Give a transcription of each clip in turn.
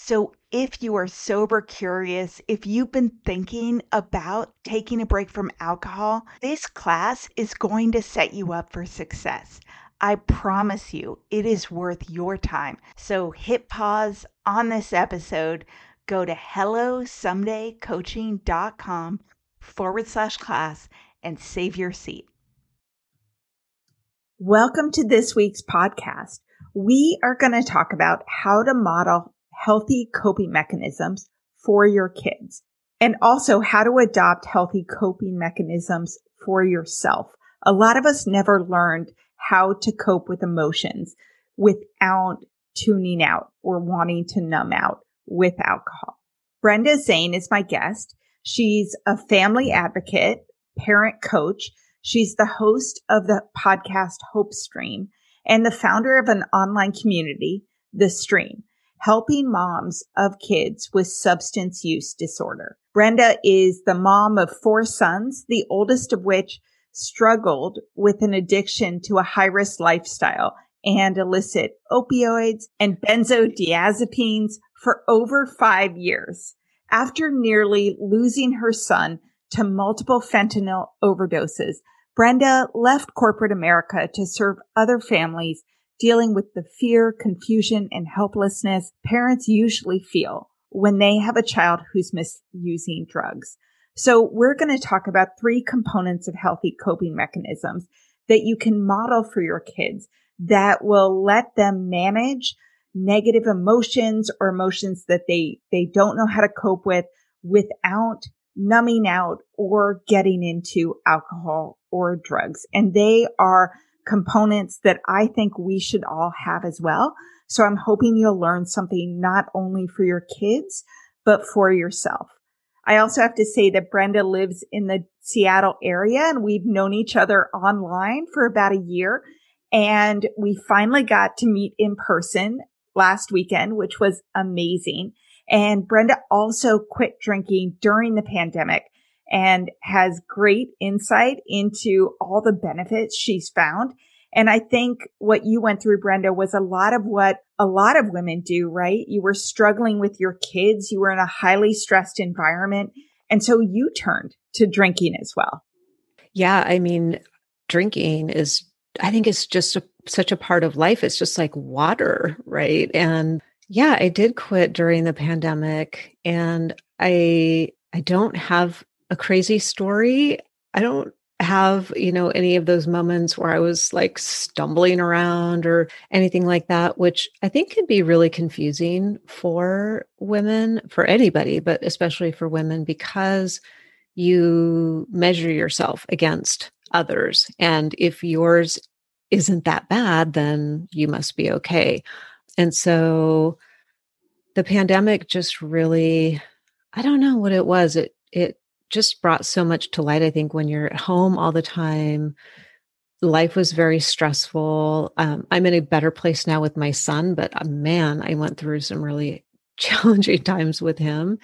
So, if you are sober curious, if you've been thinking about taking a break from alcohol, this class is going to set you up for success. I promise you, it is worth your time. So, hit pause on this episode, go to hellosomedaycoaching.com forward slash class and save your seat. Welcome to this week's podcast. We are going to talk about how to model healthy coping mechanisms for your kids and also how to adopt healthy coping mechanisms for yourself. A lot of us never learned how to cope with emotions without tuning out or wanting to numb out with alcohol. Brenda Zane is my guest. She's a family advocate, parent coach. She's the host of the podcast Hope Stream and the founder of an online community, The Stream, helping moms of kids with substance use disorder. Brenda is the mom of four sons, the oldest of which struggled with an addiction to a high risk lifestyle and illicit opioids and benzodiazepines for over five years after nearly losing her son to multiple fentanyl overdoses, Brenda left corporate America to serve other families dealing with the fear, confusion, and helplessness parents usually feel when they have a child who's misusing drugs. So we're going to talk about three components of healthy coping mechanisms that you can model for your kids that will let them manage negative emotions or emotions that they, they don't know how to cope with without numbing out or getting into alcohol or drugs. And they are components that I think we should all have as well. So I'm hoping you'll learn something not only for your kids, but for yourself. I also have to say that Brenda lives in the Seattle area and we've known each other online for about a year. And we finally got to meet in person last weekend, which was amazing. And Brenda also quit drinking during the pandemic and has great insight into all the benefits she's found. And I think what you went through, Brenda, was a lot of what a lot of women do, right? You were struggling with your kids. You were in a highly stressed environment. And so you turned to drinking as well. Yeah. I mean, drinking is I think it's just a, such a part of life. It's just like water, right? And yeah, I did quit during the pandemic and I I don't have a crazy story. I don't have, you know, any of those moments where I was like stumbling around or anything like that, which I think can be really confusing for women, for anybody, but especially for women because you measure yourself against others. And if yours isn't that bad, then you must be okay. And so the pandemic just really, I don't know what it was. It, it just brought so much to light. I think when you're at home all the time, life was very stressful. Um, I'm in a better place now with my son, but uh, man, I went through some really challenging times with him.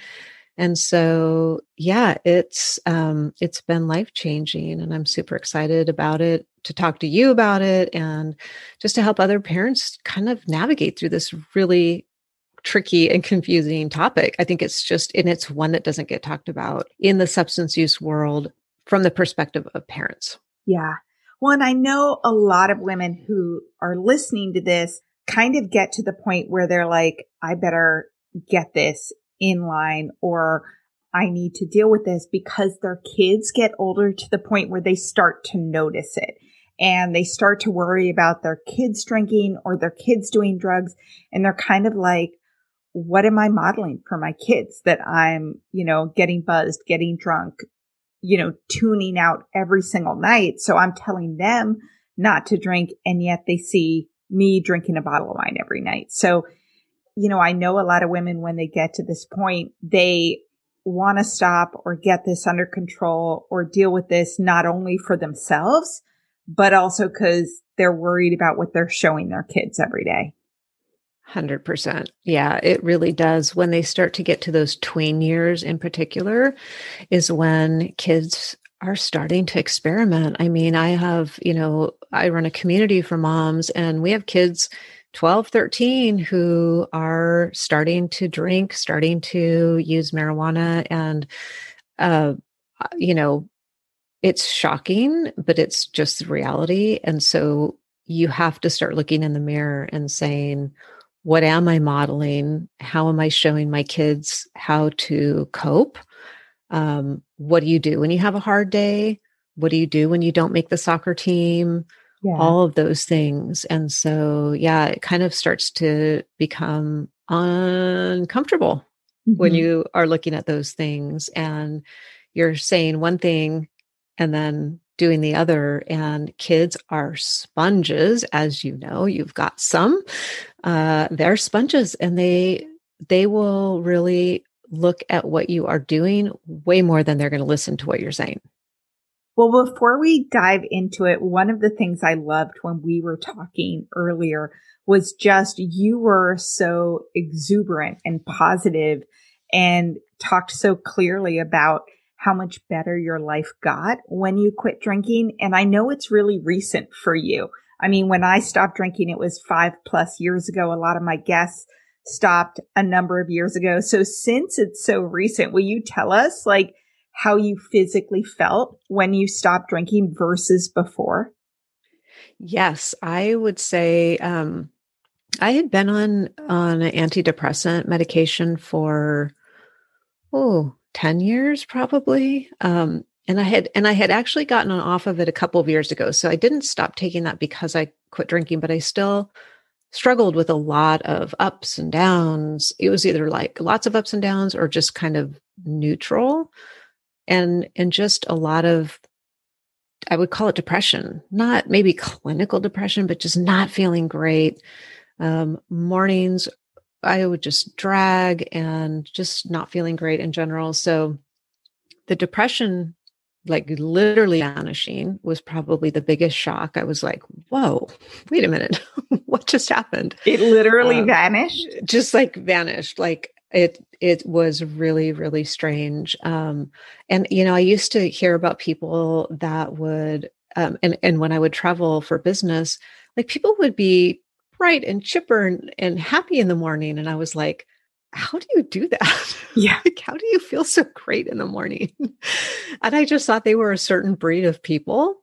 And so, yeah, it's um, it's been life changing, and I'm super excited about it to talk to you about it, and just to help other parents kind of navigate through this really tricky and confusing topic. I think it's just, and it's one that doesn't get talked about in the substance use world from the perspective of parents. Yeah. Well, and I know a lot of women who are listening to this kind of get to the point where they're like, I better get this in line or I need to deal with this because their kids get older to the point where they start to notice it and they start to worry about their kids drinking or their kids doing drugs. And they're kind of like, what am I modeling for my kids that I'm, you know, getting buzzed, getting drunk, you know, tuning out every single night. So I'm telling them not to drink and yet they see me drinking a bottle of wine every night. So, you know, I know a lot of women when they get to this point, they want to stop or get this under control or deal with this not only for themselves, but also because they're worried about what they're showing their kids every day. 100%. Yeah, it really does. When they start to get to those tween years in particular, is when kids are starting to experiment. I mean, I have, you know, I run a community for moms and we have kids 12, 13 who are starting to drink, starting to use marijuana. And, uh, you know, it's shocking, but it's just reality. And so you have to start looking in the mirror and saying, what am I modeling? How am I showing my kids how to cope? Um, what do you do when you have a hard day? What do you do when you don't make the soccer team? Yeah. All of those things. And so, yeah, it kind of starts to become uncomfortable mm-hmm. when you are looking at those things and you're saying one thing and then doing the other. And kids are sponges, as you know, you've got some. Uh, they're sponges and they they will really look at what you are doing way more than they're going to listen to what you're saying. Well, before we dive into it, one of the things I loved when we were talking earlier was just you were so exuberant and positive and talked so clearly about how much better your life got when you quit drinking. And I know it's really recent for you. I mean, when I stopped drinking, it was five plus years ago. A lot of my guests stopped a number of years ago. So since it's so recent, will you tell us like how you physically felt when you stopped drinking versus before? Yes, I would say um, I had been on on antidepressant medication for oh 10 years probably. Um, and I had and I had actually gotten off of it a couple of years ago. So I didn't stop taking that because I quit drinking, but I still struggled with a lot of ups and downs. It was either like lots of ups and downs or just kind of neutral and and just a lot of I would call it depression, not maybe clinical depression, but just not feeling great. Um, mornings I would just drag and just not feeling great in general. So the depression, like literally vanishing, was probably the biggest shock. I was like, whoa, wait a minute. what just happened? It literally um, vanished? Just like vanished. Like it it was really really strange um and you know i used to hear about people that would um and and when i would travel for business like people would be bright and chipper and, and happy in the morning. And I was like, how do you do that? Yeah. like, how do you feel so great in the morning? and I just thought they were a certain breed of people.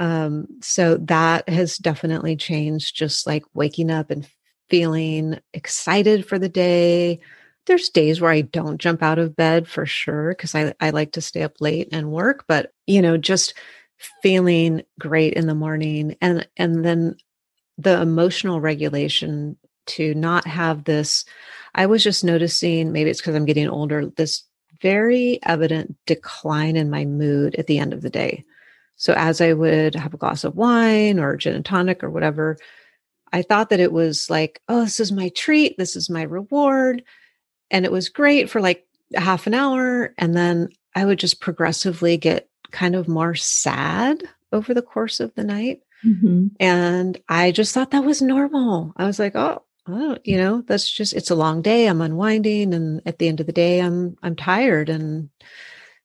Um, so that has definitely changed, just like waking up and feeling excited for the day. There's days where I don't jump out of bed for sure because I, I like to stay up late and work, but you know, just feeling great in the morning and and then the emotional regulation to not have this i was just noticing maybe it's because i'm getting older this very evident decline in my mood at the end of the day so as i would have a glass of wine or gin and tonic or whatever i thought that it was like oh this is my treat this is my reward and it was great for like half an hour and then i would just progressively get kind of more sad over the course of the night Mm-hmm. And I just thought that was normal. I was like, oh, oh, you know, that's just it's a long day. I'm unwinding and at the end of the day I'm I'm tired. And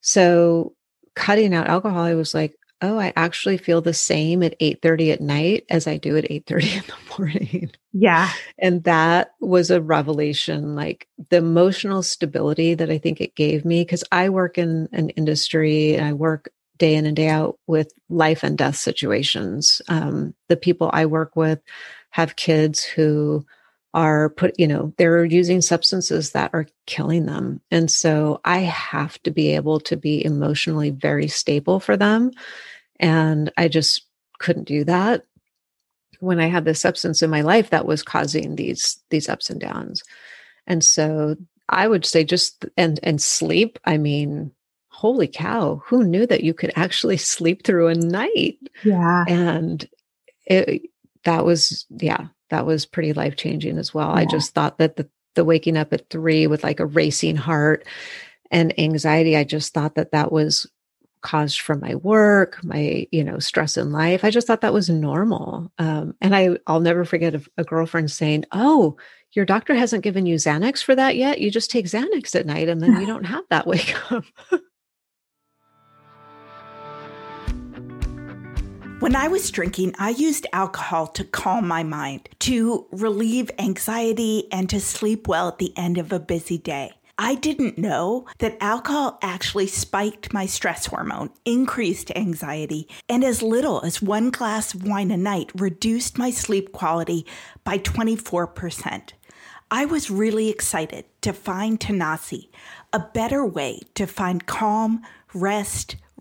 so cutting out alcohol, I was like, oh, I actually feel the same at 8:30 at night as I do at 8:30 in the morning. Yeah. And that was a revelation, like the emotional stability that I think it gave me. Cause I work in an industry and I work day in and day out with life and death situations. Um, the people I work with have kids who are put, you know, they're using substances that are killing them. And so I have to be able to be emotionally very stable for them. And I just couldn't do that when I had this substance in my life that was causing these these ups and downs. And so I would say just and and sleep, I mean, holy cow, who knew that you could actually sleep through a night? Yeah. And it, that was, yeah, that was pretty life changing as well. Yeah. I just thought that the, the waking up at three with like a racing heart and anxiety, I just thought that that was caused from my work, my, you know, stress in life. I just thought that was normal. Um, and I, I'll never forget a, a girlfriend saying, Oh, your doctor hasn't given you Xanax for that yet. You just take Xanax at night and then you don't have that wake up. When I was drinking, I used alcohol to calm my mind, to relieve anxiety, and to sleep well at the end of a busy day. I didn't know that alcohol actually spiked my stress hormone, increased anxiety, and as little as one glass of wine a night reduced my sleep quality by 24%. I was really excited to find Tanasi, a better way to find calm, rest,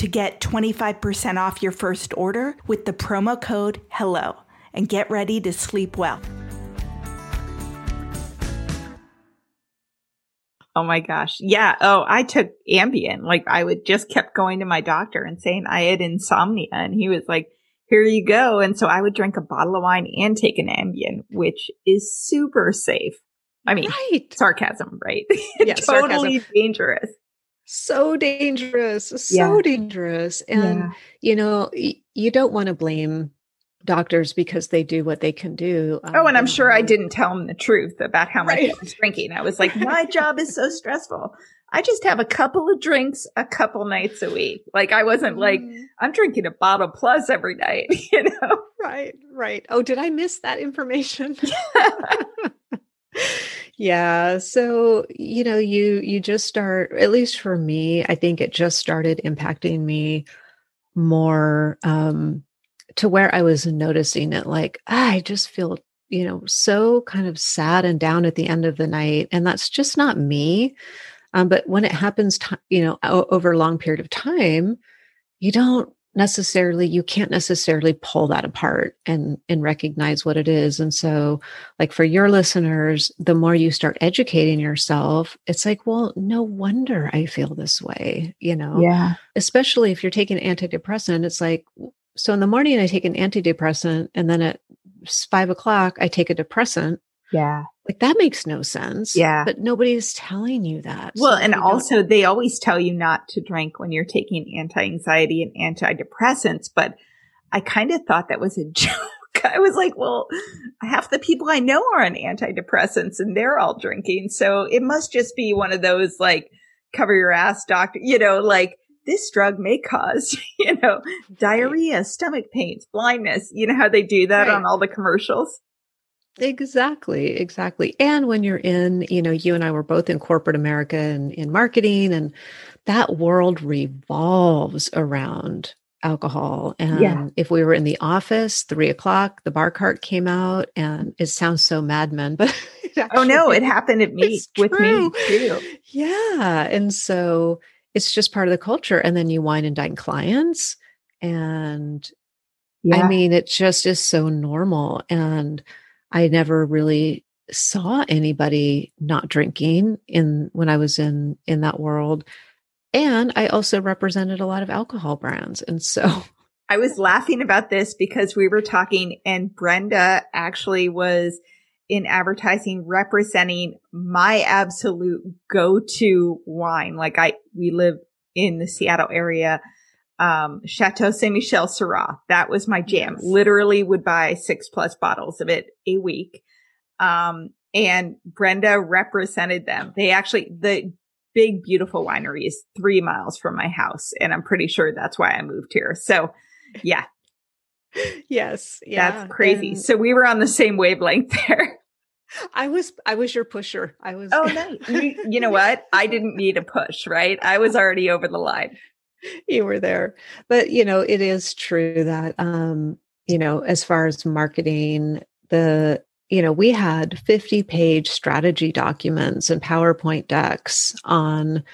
to get 25% off your first order with the promo code HELLO and get ready to sleep well. Oh my gosh. Yeah. Oh, I took Ambien. Like I would just kept going to my doctor and saying I had insomnia and he was like, here you go. And so I would drink a bottle of wine and take an Ambien, which is super safe. I mean, right. sarcasm, right? Yeah, totally sarcasm. dangerous so dangerous so yeah. dangerous and yeah. you know you don't want to blame doctors because they do what they can do um, oh and i'm sure i didn't tell them the truth about how much right. i was drinking i was like my job is so stressful i just have a couple of drinks a couple nights a week like i wasn't mm. like i'm drinking a bottle plus every night you know right right oh did i miss that information yeah so you know you you just start at least for me i think it just started impacting me more um to where i was noticing it like i just feel you know so kind of sad and down at the end of the night and that's just not me um, but when it happens t- you know o- over a long period of time you don't necessarily you can't necessarily pull that apart and and recognize what it is and so like for your listeners the more you start educating yourself it's like well no wonder i feel this way you know Yeah. especially if you're taking antidepressant it's like so in the morning i take an antidepressant and then at five o'clock i take a depressant Yeah. like that makes no sense Yeah. but nobody is telling you that Well, So and you don't- also they always tell you not to drink when you're taking anti-anxiety and antidepressants, but I kind of thought that was a joke. I was like, well, half the people I know are on antidepressants and they're all drinking. So it must just be one of those like cover your ass doctor, you know, like this drug may cause, you know, diarrhea, stomach pains, blindness. You know how they do that Right. on all the commercials? Exactly, exactly. And when you're in, you know, you and I were both in corporate America and in marketing, and that world revolves around alcohol. And Yeah. if we were in the office, three o'clock, the bar cart came out, and it sounds so Mad Men, but it Oh no, it happened at me with true. me too. Yeah. And so it's just part of the culture. And then you wine and dine clients. And I mean, it just is so normal. And I never really saw anybody not drinking in when I was in in that world. And I also represented a lot of alcohol brands. And so I was laughing about this because we were talking and Brenda actually was in advertising representing my absolute go-to wine. Like I, we live in the Seattle area. Um, Chateau Saint Michelle Syrah. That was my jam. Yes. Literally would buy six plus bottles of it a week. Um, and Brenda represented them. They actually, the big, beautiful winery is three miles from my house. And I'm pretty sure that's why I moved here. So yeah, yes, Yeah. that's crazy. And So we were on the same wavelength there. I was I was your pusher. I was Oh, nice. You, you know what? I didn't need a push, right? I was already over the line. you were there. But you know, it is true that um, you know, as far as marketing, the you know, we had 50 page strategy documents and PowerPoint decks on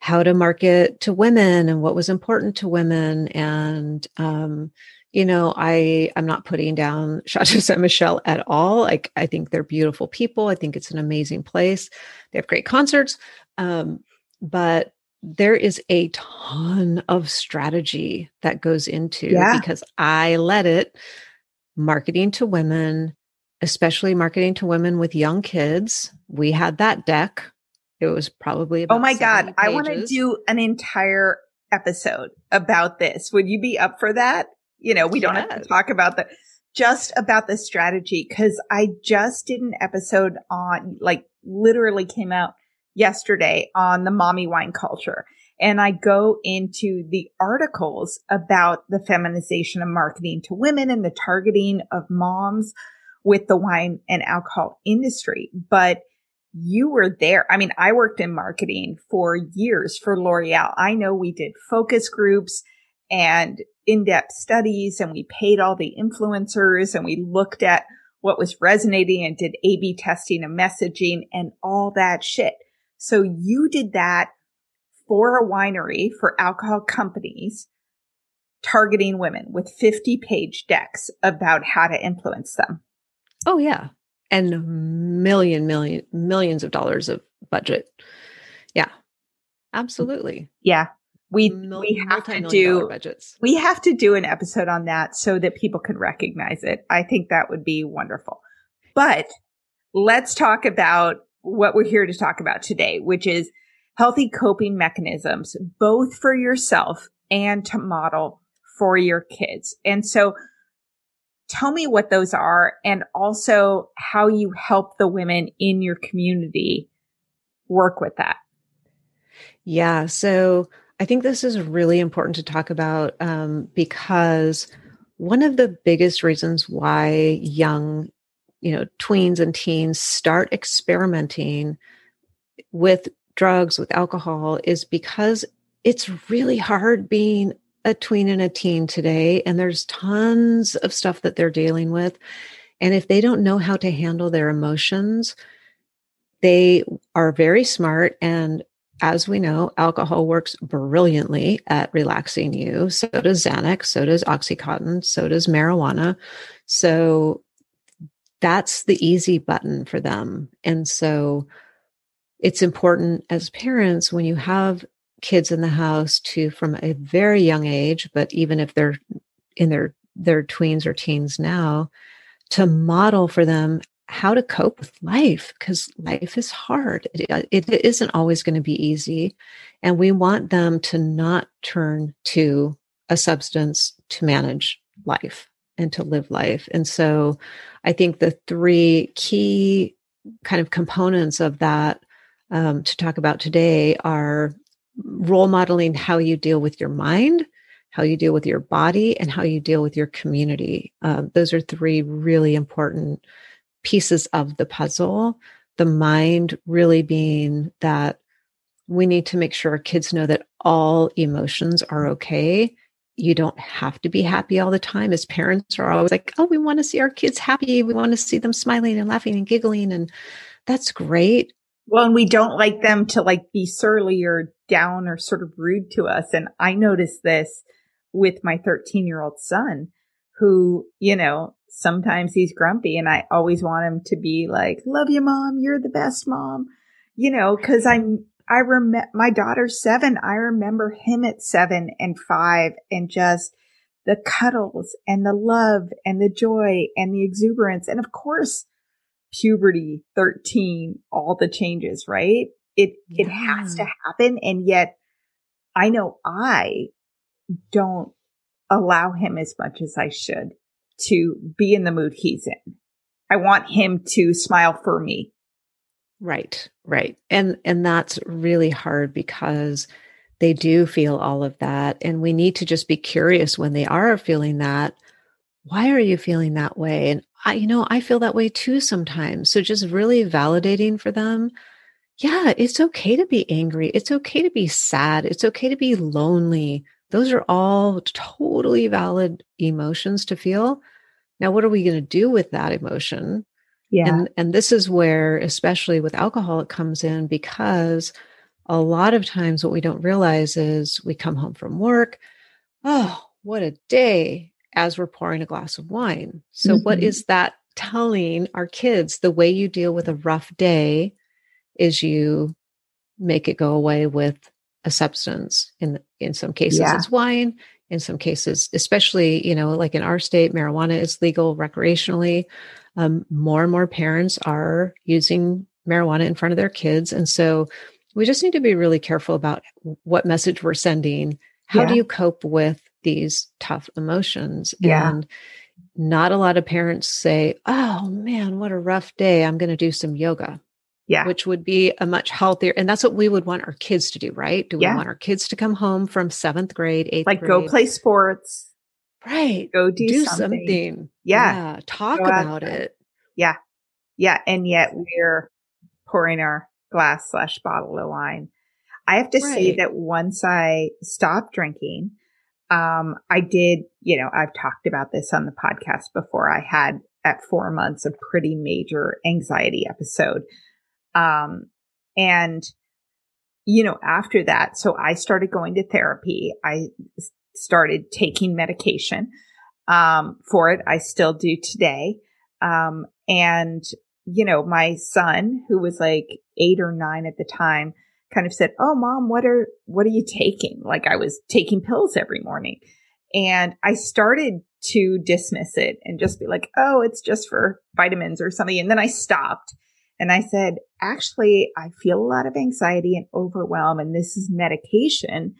how to market to women and what was important to women. And um, you know, I I'm not putting down Chateau Saint Michelle at all. Like I think they're beautiful people. I think it's an amazing place. They have great concerts. Um, but there is a ton of strategy that goes into Yeah. because I let it marketing to women, especially marketing to women with young kids. We had that deck. It was probably oh about Oh my God. 70 I want to do an entire episode about this. Would you be up for that? You know, we don't have to talk about the, just about the strategy because I just did an episode on, like, literally came out yesterday on the mommy wine culture. And I go into the articles about the feminization of marketing to women and the targeting of moms with the wine and alcohol industry. But you were there. I mean, I worked in marketing for years for L'Oreal. I know we did focus groups and in-depth studies and we paid all the influencers and we looked at what was resonating and did A-B testing and messaging and all that shit. So you did that for a winery for alcohol companies targeting women with 50 page decks about how to influence them. Oh yeah. And million, million, millions of dollars of budget. Yeah. Absolutely. Yeah. We, we have to do budgets. We have to do an episode on that so that people can recognize it. I think that would be wonderful. But let's talk about what we're here to talk about today, which is healthy coping mechanisms, both for yourself and to model for your kids. And so tell me what those are and also how you help the women in your community work with that. Yeah. So I think this is really important to talk about um, because one of the biggest reasons why young, you know, tweens and teens start experimenting with drugs, with alcohol, is because it's really hard being a tween and a teen today. And there's tons of stuff that they're dealing with. And if they don't know how to handle their emotions, they are very smart and as we know, alcohol works brilliantly at relaxing you. So does Xanax, so does Oxycontin, so does marijuana. So that's the easy button for them. And so it's important as parents when you have kids in the house to from a very young age, but even if they're in their their tweens or teens now, to model for them how to cope with life because life is hard. It, uh, it isn't always going to be easy. And we want them to not turn to a substance to manage life and to live life. And so I think the three key kind of components of that um, to talk about today are role modeling how you deal with your mind, how you deal with your body, and how you deal with your community. Uh, those are three really important pieces of the puzzle. The mind really being that we need to make sure our kids know that all emotions are okay. You don't have to be happy all the time. As parents are always like, oh, we want to see our kids happy. We want to see them smiling and laughing and giggling. And that's great. Well, and we don't like them to like be surly or down or sort of rude to us. And I noticed this with my 13 year old son who, you know, sometimes he's grumpy and I always want him to be like, love you, mom. You're the best mom, you know, cause I'm, I remember my daughter's seven. I remember him at seven and five and just the cuddles and the love and the joy and the exuberance. And of course, puberty, 13, all the changes, right? It, yeah. it has to happen. And yet I know I don't allow him as much as I should to be in the mood he's in. I want him to smile for me. Right, right. And and that's really hard because they do feel all of that and we need to just be curious when they are feeling that why are you feeling that way and i you know i feel that way too sometimes so just really validating for them yeah it's okay to be angry it's okay to be sad it's okay to be lonely those are all totally valid emotions to feel. Now, what are we going to do with that emotion? Yeah. And, and this is where, especially with alcohol, it comes in because a lot of times what we don't realize is we come home from work. Oh, what a day as we're pouring a glass of wine. So, mm-hmm. what is that telling our kids? The way you deal with a rough day is you make it go away with a substance in in some cases yeah. it's wine in some cases especially you know like in our state marijuana is legal recreationally um, more and more parents are using marijuana in front of their kids and so we just need to be really careful about what message we're sending how yeah. do you cope with these tough emotions yeah. and not a lot of parents say oh man what a rough day i'm going to do some yoga yeah. Which would be a much healthier. And that's what we would want our kids to do, right? Do we yeah. want our kids to come home from seventh grade, eighth like grade? go play sports. Right. Go do, do something. something. Yeah. yeah. Talk go about it. Yeah. Yeah. And yet we're pouring our glass slash bottle of wine. I have to right. say that once I stopped drinking, um, I did, you know, I've talked about this on the podcast before. I had at four months a pretty major anxiety episode um, and, you know, after that, so I started going to therapy. I started taking medication, um, for it. I still do today. Um, and, you know, my son, who was like eight or nine at the time, kind of said, Oh, mom, what are, what are you taking? Like I was taking pills every morning. And I started to dismiss it and just be like, Oh, it's just for vitamins or something. And then I stopped and I said, actually, I feel a lot of anxiety and overwhelm, and this is medication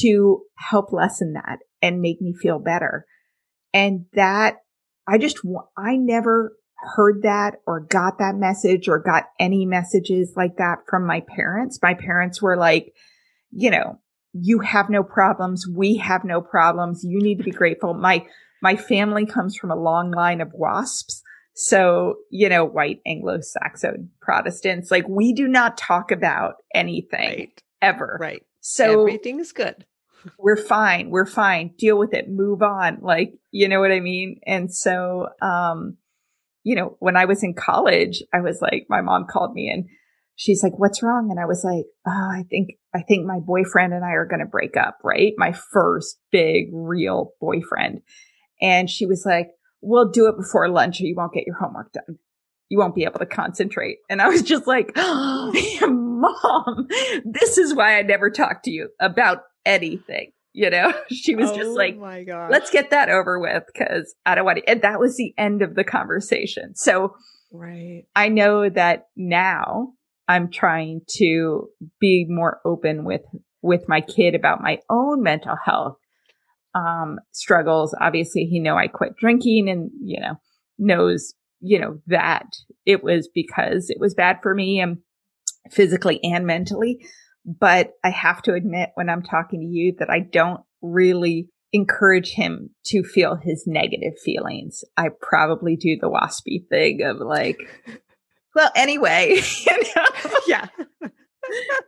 to help lessen that and make me feel better. And that I just, I never heard that or got that message or got any messages like that from my parents. My parents were like, you know, you have no problems. We have no problems. You need to be grateful. My, my family comes from a long line of WASPs. So, you know, white Anglo-Saxon Protestants, like we do not talk about anything right. ever. Right. So everything is good. we're fine. We're fine. Deal with it. Move on. Like, you know what I mean? And so, um, you know, when I was in college, I was like, my mom called me and she's like, what's wrong? And I was like, oh, I think, I think my boyfriend and I are going to break up, right? My first big real boyfriend. And she was like, we'll do it before lunch or you won't get your homework done. You won't be able to concentrate. And I was just like, oh, mom, this is why I never talk to you about anything. You know, she was oh just like, let's get that over with because I don't want to. And that was the end of the conversation. So, right. I know that now I'm trying to be more open with, with my kid about my own mental health, um, struggles. Obviously, he know I quit drinking and, you know, knows, you know, that it was because it was bad for me and physically and mentally. But I have to admit when I'm talking to you that I don't really encourage him to feel his negative feelings. I probably do the waspy thing of like, well, anyway, you know? yeah.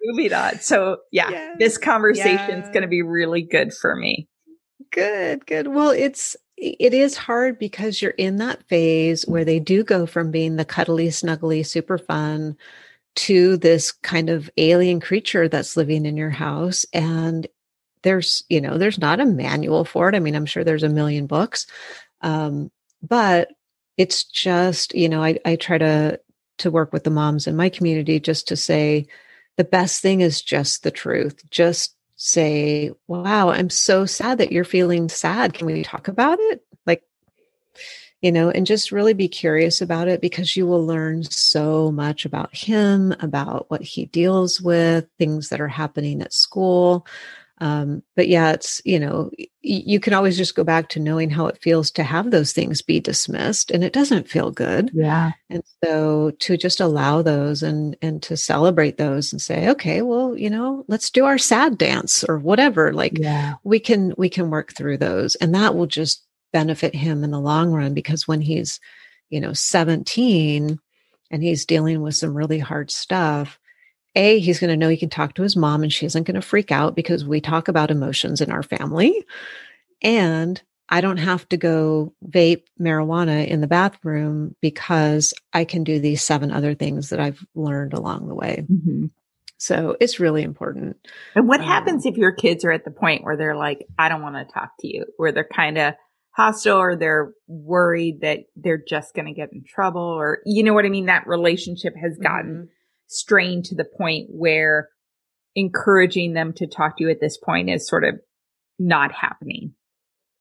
Moving on. So yeah, yeah. this conversation is yeah. going to be really good for me. Good, good. Well, it's it is hard because you're in that phase where they do go from being the cuddly, snuggly, super fun to this kind of alien creature that's living in your house and there's you know there's not a manual for it. I mean i'm sure there's a million books um, but it's just you know I, I try to to work with the moms in my community just to say the best thing is just the truth just say wow i'm so sad that you're feeling sad can we talk about it like you know, and just really be curious about it because you will learn so much about him, about what he deals with, things that are happening at school. Um, but yeah, it's, you know, you can always just go back to knowing how it feels to have those things be dismissed and it doesn't feel good. Yeah. And so to just allow those and, and to celebrate those and say, okay, well, you know, let's do our sad dance or whatever. Like yeah. we can, we can work through those and that will just benefit him in the long run because when he's, you know, 17 and he's dealing with some really hard stuff, A, he's going to know he can talk to his mom and she isn't going to freak out because we talk about emotions in our family. And I don't have to go vape marijuana in the bathroom because I can do these seven other things that I've learned along the way. Mm-hmm. So it's really important. And what um, happens if your kids are at the point where they're like, I don't want to talk to you, where they're kind of hostile or they're worried that they're just going to get in trouble or you know what I mean that relationship has gotten mm-hmm. Strained to the point where encouraging them to talk to you at this point is sort of not happening.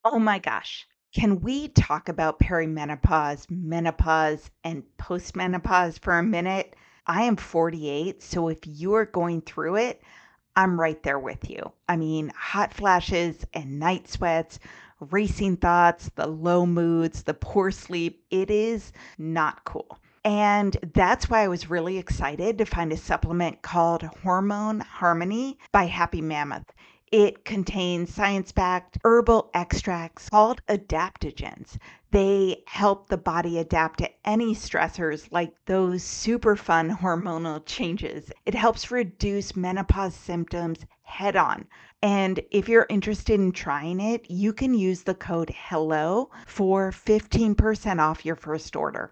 Oh my gosh. Can we talk about perimenopause, menopause, and postmenopause for a minute? I am 48, so if you're going through it, I'm right there with you. I mean, hot flashes and night sweats, racing thoughts, the low moods, the poor sleep. It is not cool. And that's why I was really excited to find a supplement called Hormone Harmony by Happy Mammoth. It contains science backed herbal extracts called adaptogens. They help the body adapt to any stressors like those super fun hormonal changes. It helps reduce menopause symptoms head on. And if you're interested in trying it, you can use the code HELLO for 15% off your first order.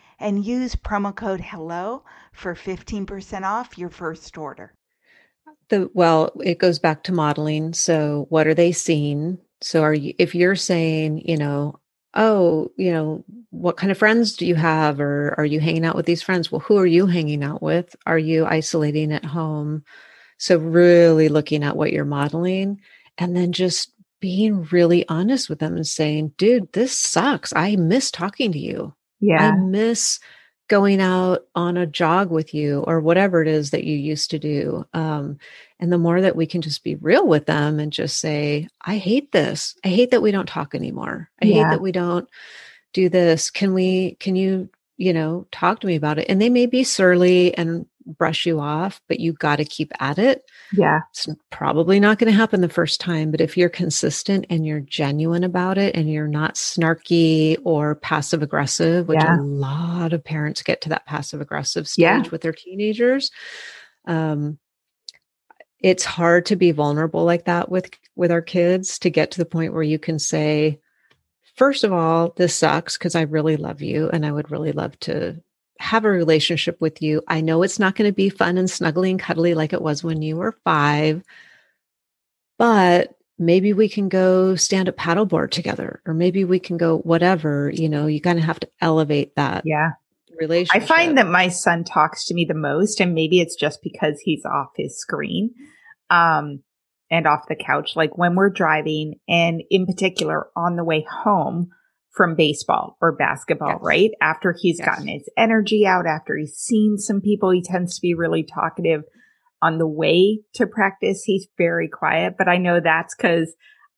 And use promo code HELLO for 15% off your first order. The, well, it goes back to modeling. So, what are they seeing? So, are you, if you're saying, you know, oh, you know, what kind of friends do you have? Or are you hanging out with these friends? Well, who are you hanging out with? Are you isolating at home? So, really looking at what you're modeling and then just being really honest with them and saying, dude, this sucks. I miss talking to you. Yeah. I miss going out on a jog with you or whatever it is that you used to do. Um, and the more that we can just be real with them and just say, I hate this. I hate that we don't talk anymore. I yeah. hate that we don't do this. Can we, can you you know, talk to me about it. And they may be surly and brush you off, but you got to keep at it. Yeah. It's probably not going to happen the first time, but if you're consistent and you're genuine about it and you're not snarky or passive aggressive, which yeah. a lot of parents get to that passive aggressive stage yeah. with their teenagers, um, it's hard to be vulnerable like that with with our kids to get to the point where you can say first of all this sucks because i really love you and i would really love to have a relationship with you. I know it's not going to be fun and snuggly and cuddly like it was when you were five, but maybe we can go stand at paddleboard together, or maybe we can go whatever. You know, you kind of have to elevate that. Yeah. Relationship. I find that my son talks to me the most, and maybe it's just because he's off his screen um, and off the couch. Like when we're driving, and in particular on the way home, from baseball or basketball, yes. right? After he's yes. gotten his energy out, after he's seen some people, he tends to be really talkative on the way to practice. He's very quiet, but I know that's because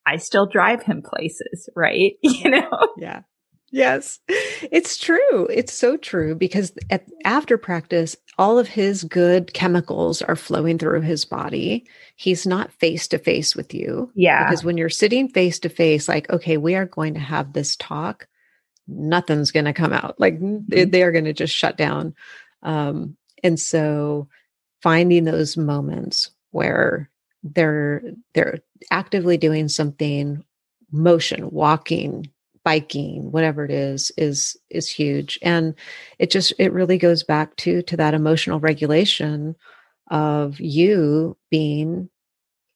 I still drive him places, right? You know? Yeah. Yes, it's true. It's so true because at, after practice, all of his good chemicals are flowing through his body. He's not face to face with you. Yeah. Because when you're sitting face to face, like, okay, we are going to have this talk, nothing's going to come out. Like, mm-hmm. they, are going to just shut down. Um, and so finding those moments where they're they're actively doing something motion walking biking whatever it is is is huge. And it just it really goes back to to that emotional regulation of you being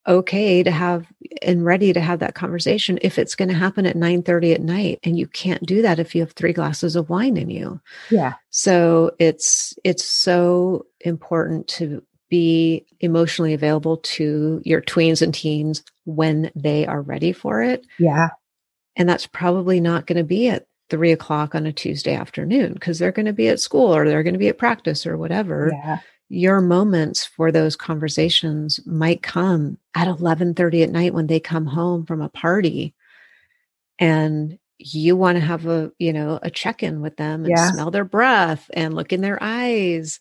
okay to have and ready to have that conversation if it's going to happen at 9 30 at night and you can't do that if you have three glasses of wine in you. Yeah. So it's it's so important to be emotionally available to your tweens and teens when they are ready for it. Yeah and that's probably not going to be at three o'clock on a Tuesday afternoon because they're going to be at school or they're going to be at practice or whatever. Yeah. Your moments for those conversations might come at 11:30 at night when they come home from a party and you want to have a, you know, a check-in with them and yeah. smell their breath and look in their eyes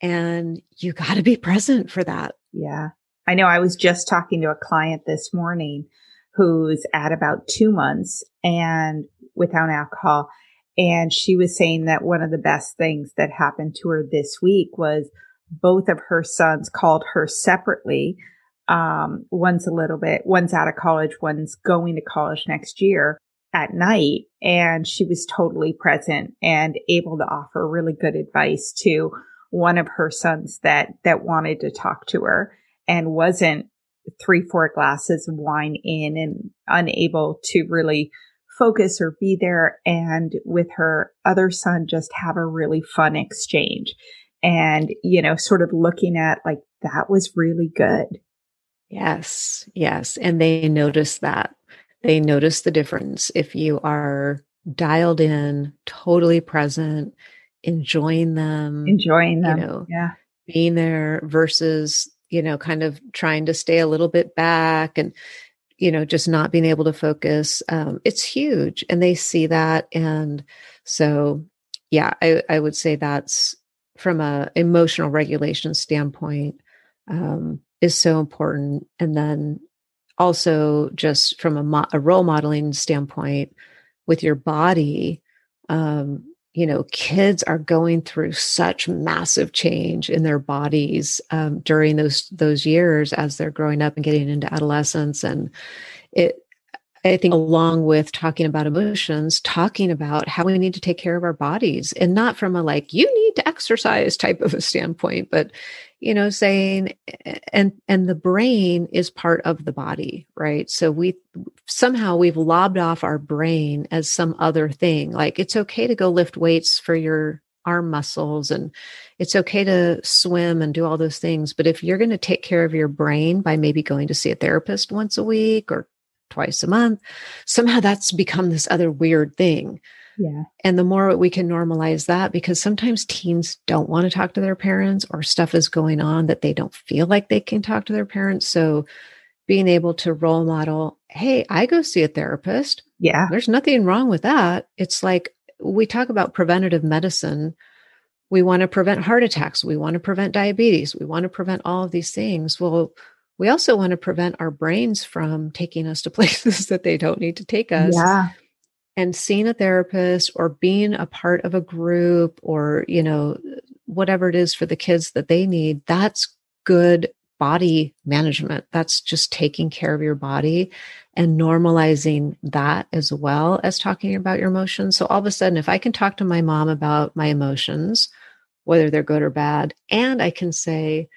and you got to be present for that. Yeah. I know I was just talking to a client this morning who's at about two months and without alcohol. And she was saying that one of the best things that happened to her this week was both of her sons called her separately. Um, one's a little bit, one's out of college, one's going to college next year at night. And she was totally present and able to offer really good advice to one of her sons that, that wanted to talk to her and wasn't three, four glasses of wine in and unable to really focus or be there. And with her other son, just have a really fun exchange and, you know, sort of looking at like, that was really good. Yes. Yes. And they notice that. They notice the difference if you are dialed in, totally present, enjoying them, enjoying them, you know, yeah, being there versus you know, kind of trying to stay a little bit back and, you know, just not being able to focus. Um, it's huge. And they see that. And so, yeah, I, I would say that's from a emotional regulation standpoint, um, is so important. And then also just from a, mo- a role modeling standpoint with your body, um, you know, kids are going through such massive change in their bodies um, during those those years as they're growing up and getting into adolescence, and it. I think along with talking about emotions, talking about how we need to take care of our bodies and not from a like, you need to exercise type of a standpoint, but you know saying and and the brain is part of the body right so we somehow we've lobbed off our brain as some other thing like it's okay to go lift weights for your arm muscles and it's okay to swim and do all those things but if you're going to take care of your brain by maybe going to see a therapist once a week or twice a month somehow that's become this other weird thing yeah. And the more we can normalize that, because sometimes teens don't want to talk to their parents or stuff is going on that they don't feel like they can talk to their parents. So being able to role model, hey, I go see a therapist. Yeah. There's nothing wrong with that. It's like we talk about preventative medicine. We want to prevent heart attacks. We want to prevent diabetes. We want to prevent all of these things. Well, we also want to prevent our brains from taking us to places that they don't need to take us. Yeah. And seeing a therapist or being a part of a group or, you know, whatever it is for the kids that they need, that's good body management. That's just taking care of your body and normalizing that as well as talking about your emotions. So all of a sudden, if I can talk to my mom about my emotions, whether they're good or bad, and I can say,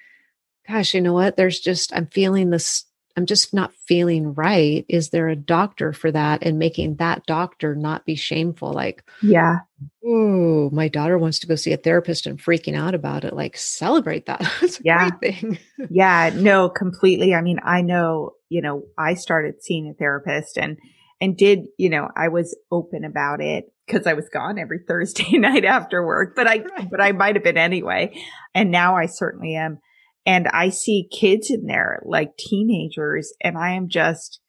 gosh, you know what? There's just, I'm feeling this, I'm just not feeling right. Is there a doctor for that? And making that doctor not be shameful. Like, yeah. Oh, my daughter wants to go see a therapist and freaking out about it. Like, celebrate that. A yeah. great thing. yeah. No, completely. I mean, I know, you know, I started seeing a therapist and, and did, you know, I was open about it because I was gone every Thursday night after work, but I, right. but I might have been anyway. And now I certainly am. And I see kids in there, like teenagers, and I am just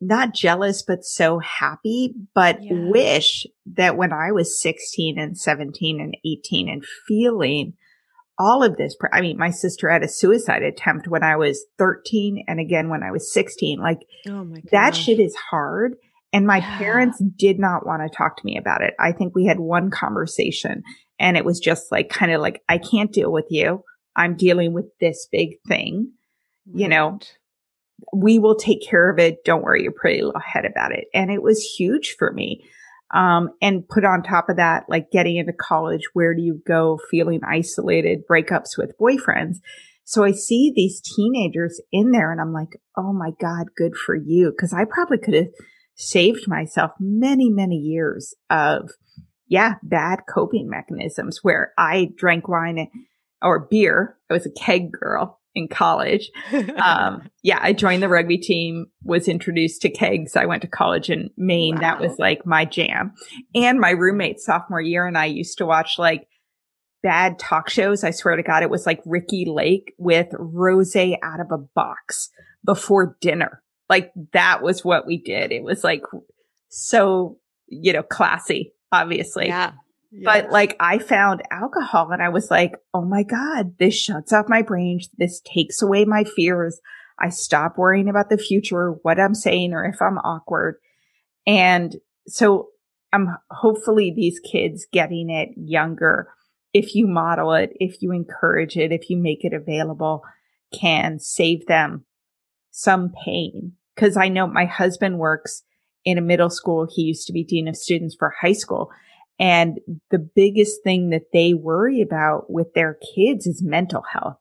not jealous, but so happy, but yeah. wish that when I was 16 and 17 and 18 and feeling all of this, I mean, my sister had a suicide attempt when I was 13 and again when I was 16. Like oh that shit is hard. And my yeah. parents did not want to talk to me about it. I think we had one conversation and it was just like, kind of like, I can't deal with you. I'm dealing with this big thing. Right. You know, we will take care of it. Don't worry your pretty little head about it. And it was huge for me. Um, and put on top of that, like getting into college, where do you go feeling isolated, breakups with boyfriends? So I see these teenagers in there and I'm like, oh my God, good for you. Cause I probably could have saved myself many, many years of, yeah, bad coping mechanisms where I drank wine or beer. I was a keg girl in college. Um, yeah, I joined the rugby team, was introduced to kegs. I went to college in Maine. Wow. That was like my jam. And my roommate sophomore year and I used to watch like bad talk shows. I swear to God, it was like Ricki Lake with rose out of a box before dinner. Like that was what we did. It was like so, you know, classy, obviously. Yeah. But like I found alcohol and I was like, oh my God, this shuts off my brain. This takes away my fears. I stop worrying about the future, what I'm saying, or if I'm awkward. And so I'm hopefully these kids getting it younger. If you model it, if you encourage it, if you make it available, can save them some pain. Cause I know my husband works in a middle school. He used to be dean of students for high school and the biggest thing that they worry about with their kids is mental health.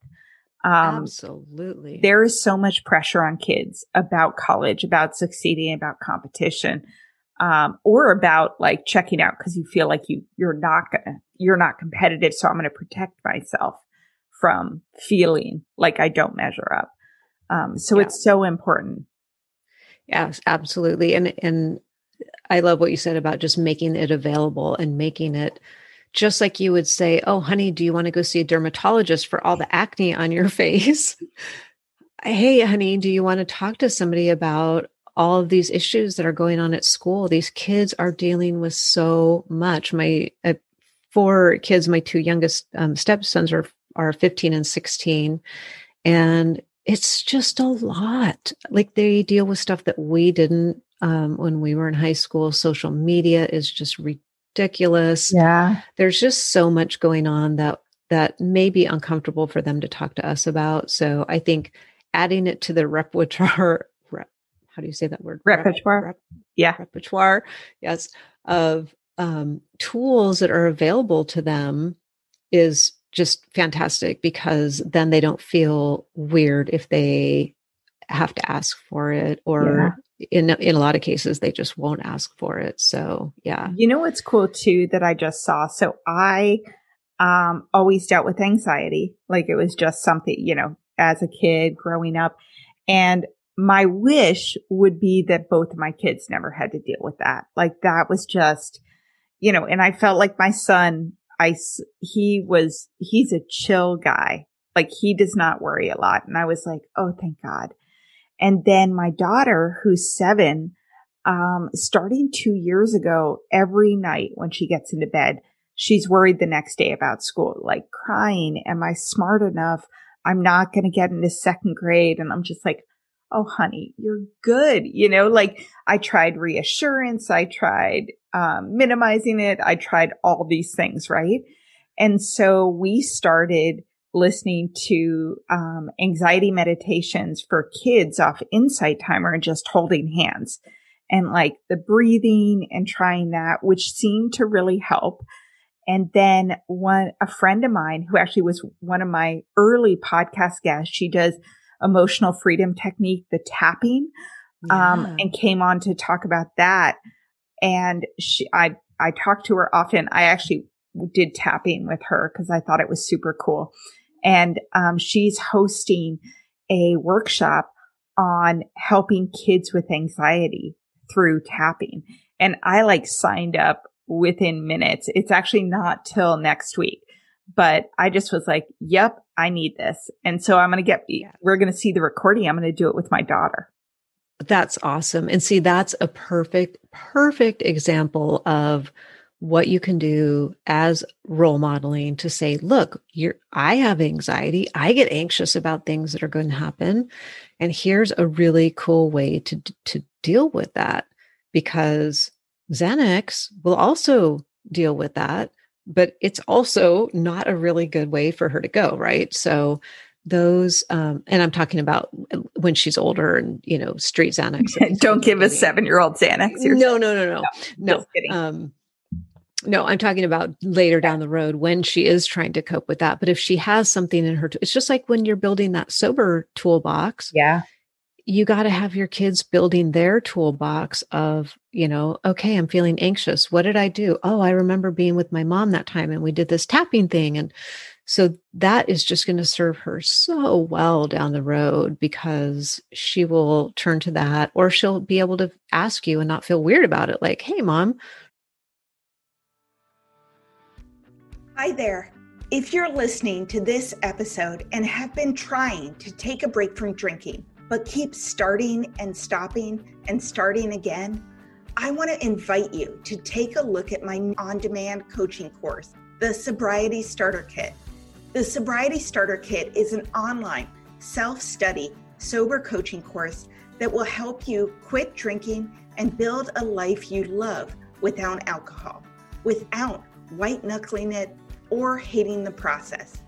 Um, Absolutely. There is so much pressure on kids about college, about succeeding, about competition, um, or about like checking out because you feel like you, you're not gonna, you're not competitive. So I'm going to protect myself from feeling like I don't measure up. Um, so yeah. it's so important. Yes, absolutely. And, and I love what you said about just making it available and making it just like you would say, Oh, honey, do you want to go see a dermatologist for all the acne on your face? hey, honey, do you want to talk to somebody about all of these issues that are going on at school? These kids are dealing with so much. My uh, four kids, my two youngest um, stepsons are, are 15 and 16. And it's just a lot. Like they deal with stuff that we didn't um, when we were in high school. Social media is just ridiculous. Yeah. There's just so much going on that that may be uncomfortable for them to talk to us about. So I think adding it to the repertoire, rep, how do you say that word? Repertoire. Rep, yeah. Repertoire. Yes. Of um, tools that are available to them is just fantastic because then they don't feel weird if they have to ask for it or in in a lot of cases they just won't ask for it. So yeah. You know what's cool too that i just saw? So i um always dealt with anxiety. Like it was just something you know as a kid growing up. And my wish would be that both of my kids never had to deal with that. Like that was just you know and i felt like my son i he was he's a chill guy. Like he does not worry a lot. And i was like oh thank god and then my daughter, who's seven, um, starting two years ago, every night when she gets into bed, she's worried the next day about school, like crying. Am I smart enough? I'm not going to get into second grade. And I'm just like, Oh, honey, you're good. You know, like I tried reassurance. I tried um, minimizing it. I tried all these things. Right. And so we started listening to um, anxiety meditations for kids off Insight Timer and just holding hands and like the breathing and trying that, which seemed to really help. And then one, a friend of mine who actually was one of my early podcast guests, she does emotional freedom technique, the tapping, um, yeah. um, and came on to talk about that. And she, I, I talked to her often. I actually did tapping with her because I thought it was super cool. And, um, she's hosting a workshop on helping kids with anxiety through tapping. And I like signed up within minutes. It's actually not till next week, but I just was like, yep, I need this. And so I'm going to get, we're going to see the recording. I'm going to do it with my daughter. That's awesome. And see, that's a perfect, perfect example of what you can do as role modeling to say, look, you're, I have anxiety. I get anxious about things that are going to happen. And here's a really cool way to, to deal with that because Xanax will also deal with that, but it's also not a really good way for her to go, right? So those um and i'm talking about when she's older and you know street xanax don't give a seven year old xanax no no no no no, no. um no i'm talking about later down the road when she is trying to cope with that but if she has something in her it's just like when you're building that sober toolbox yeah you got to have your kids building their toolbox of, you know, okay, I'm feeling anxious. What did I do? Oh, I remember being with my mom that time and we did this tapping thing. And so that is just going to serve her so well down the road because she will turn to that or she'll be able to ask you and not feel weird about it. Like, hey, mom. Hi there. If you're listening to this episode and have been trying to take a break from drinking, but keep starting and stopping and starting again, I want to invite you to take a look at my on demand coaching course, the Sobriety Starter Kit. The Sobriety Starter Kit is an online self study sober coaching course that will help you quit drinking and build a life you love without alcohol, without white knuckling it or hating the process.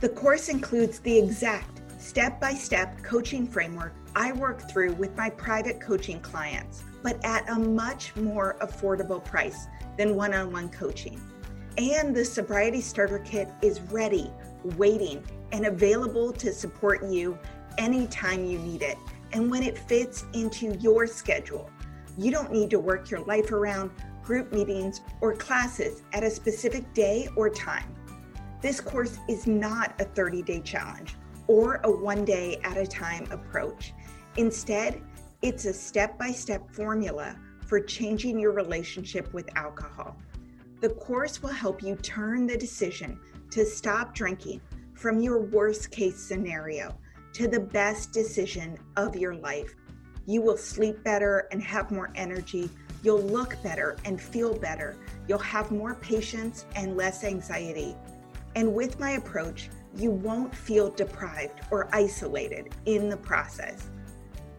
The course includes the exact step by step coaching framework I work through with my private coaching clients, but at a much more affordable price than one on one coaching. And the Sobriety Starter Kit is ready, waiting, and available to support you anytime you need it and when it fits into your schedule. You don't need to work your life around group meetings or classes at a specific day or time. This course is not a 30 day challenge or a one day at a time approach. Instead, it's a step by step formula for changing your relationship with alcohol. The course will help you turn the decision to stop drinking from your worst case scenario to the best decision of your life. You will sleep better and have more energy. You'll look better and feel better. You'll have more patience and less anxiety. And with my approach, you won't feel deprived or isolated in the process.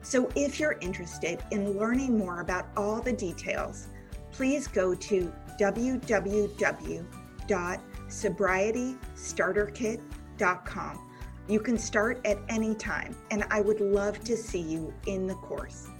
So, if you're interested in learning more about all the details, please go to www.sobrietystarterkit.com. You can start at any time, and I would love to see you in the course.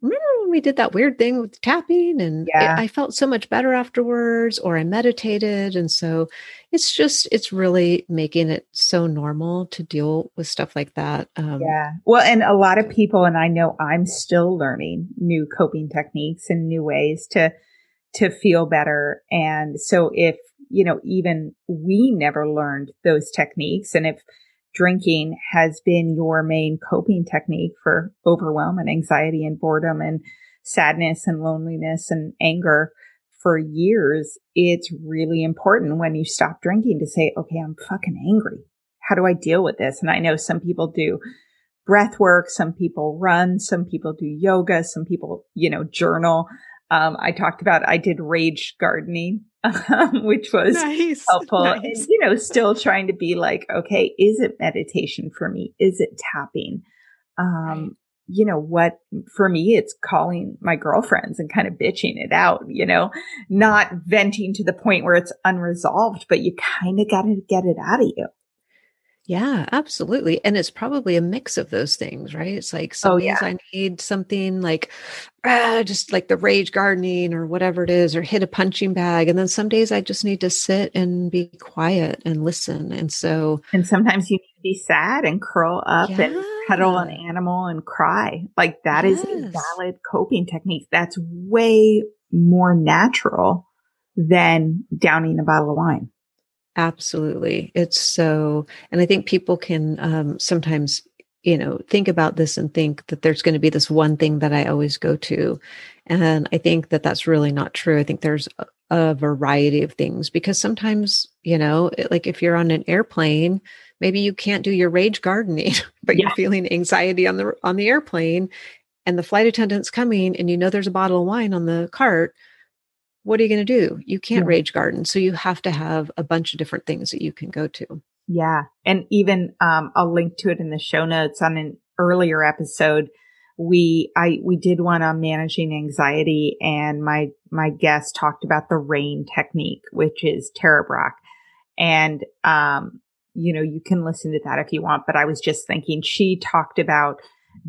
Remember when we did that weird thing with tapping? And yeah. it, I felt so much better afterwards or I meditated. And so it's just it's really making it so normal to deal with stuff like that um, yeah. Well and a lot of people and I know I'm still learning new coping techniques and new ways to to feel better. And so if you know even we never learned those techniques and if drinking has been your main coping technique for overwhelm and anxiety and boredom and sadness and loneliness and anger for years, it's really important when you stop drinking to say, okay, I'm fucking angry. How do I deal with this? And I know some people do breath work. Some people run. Some people do yoga. Some people, you know, journal. Um, I talked about, I did rage gardening, um, which was nice, helpful. Nice. And, you know, still trying to be like, okay, is it meditation for me? Is it tapping? Um, you know, what for me, it's calling my girlfriends and kind of bitching it out, you know, not venting to the point where it's unresolved, but you kind of got to get it out of you. Yeah, absolutely. And it's probably a mix of those things, right? It's like some oh, days yeah. I need something like ah, just like the rage gardening or whatever it is, or hit a punching bag. And then some days I just need to sit and be quiet and listen. And so And sometimes you need to be sad and curl up yeah. and cuddle an animal and cry. Like that yes. is a valid coping technique. That's way more natural than downing a bottle of wine. Absolutely. It's so, and I think people can um, sometimes, you know, think about this and think that there's going to be this one thing that I always go to. And I think that that's really not true. I think there's a, a variety of things because sometimes, you know, like if you're on an airplane, maybe you can't do your rage gardening, but yeah. you're feeling anxiety on the on the airplane and the flight attendant's coming and you know there's a bottle of wine on the cart what are you going to do? You can't yeah. rage garden. So you have to have a bunch of different things that you can go to. Yeah. And even, um, I'll link to it in the show notes on an earlier episode. We, I, we did one on managing anxiety and my, my guest talked about the rain technique, which is Tara Brach. And, um, you know, you can listen to that if you want, but I was just thinking she talked about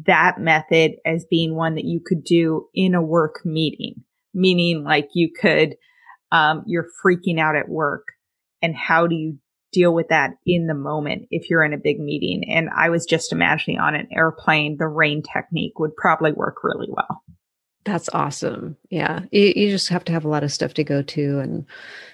that method as being one that you could do in a work meeting meaning like you could, um, you're freaking out at work and how do you deal with that in the moment if you're in a big meeting? And I was just imagining on an airplane, the rain technique would probably work really well. That's awesome. Yeah. You, you just have to have a lot of stuff to go to. And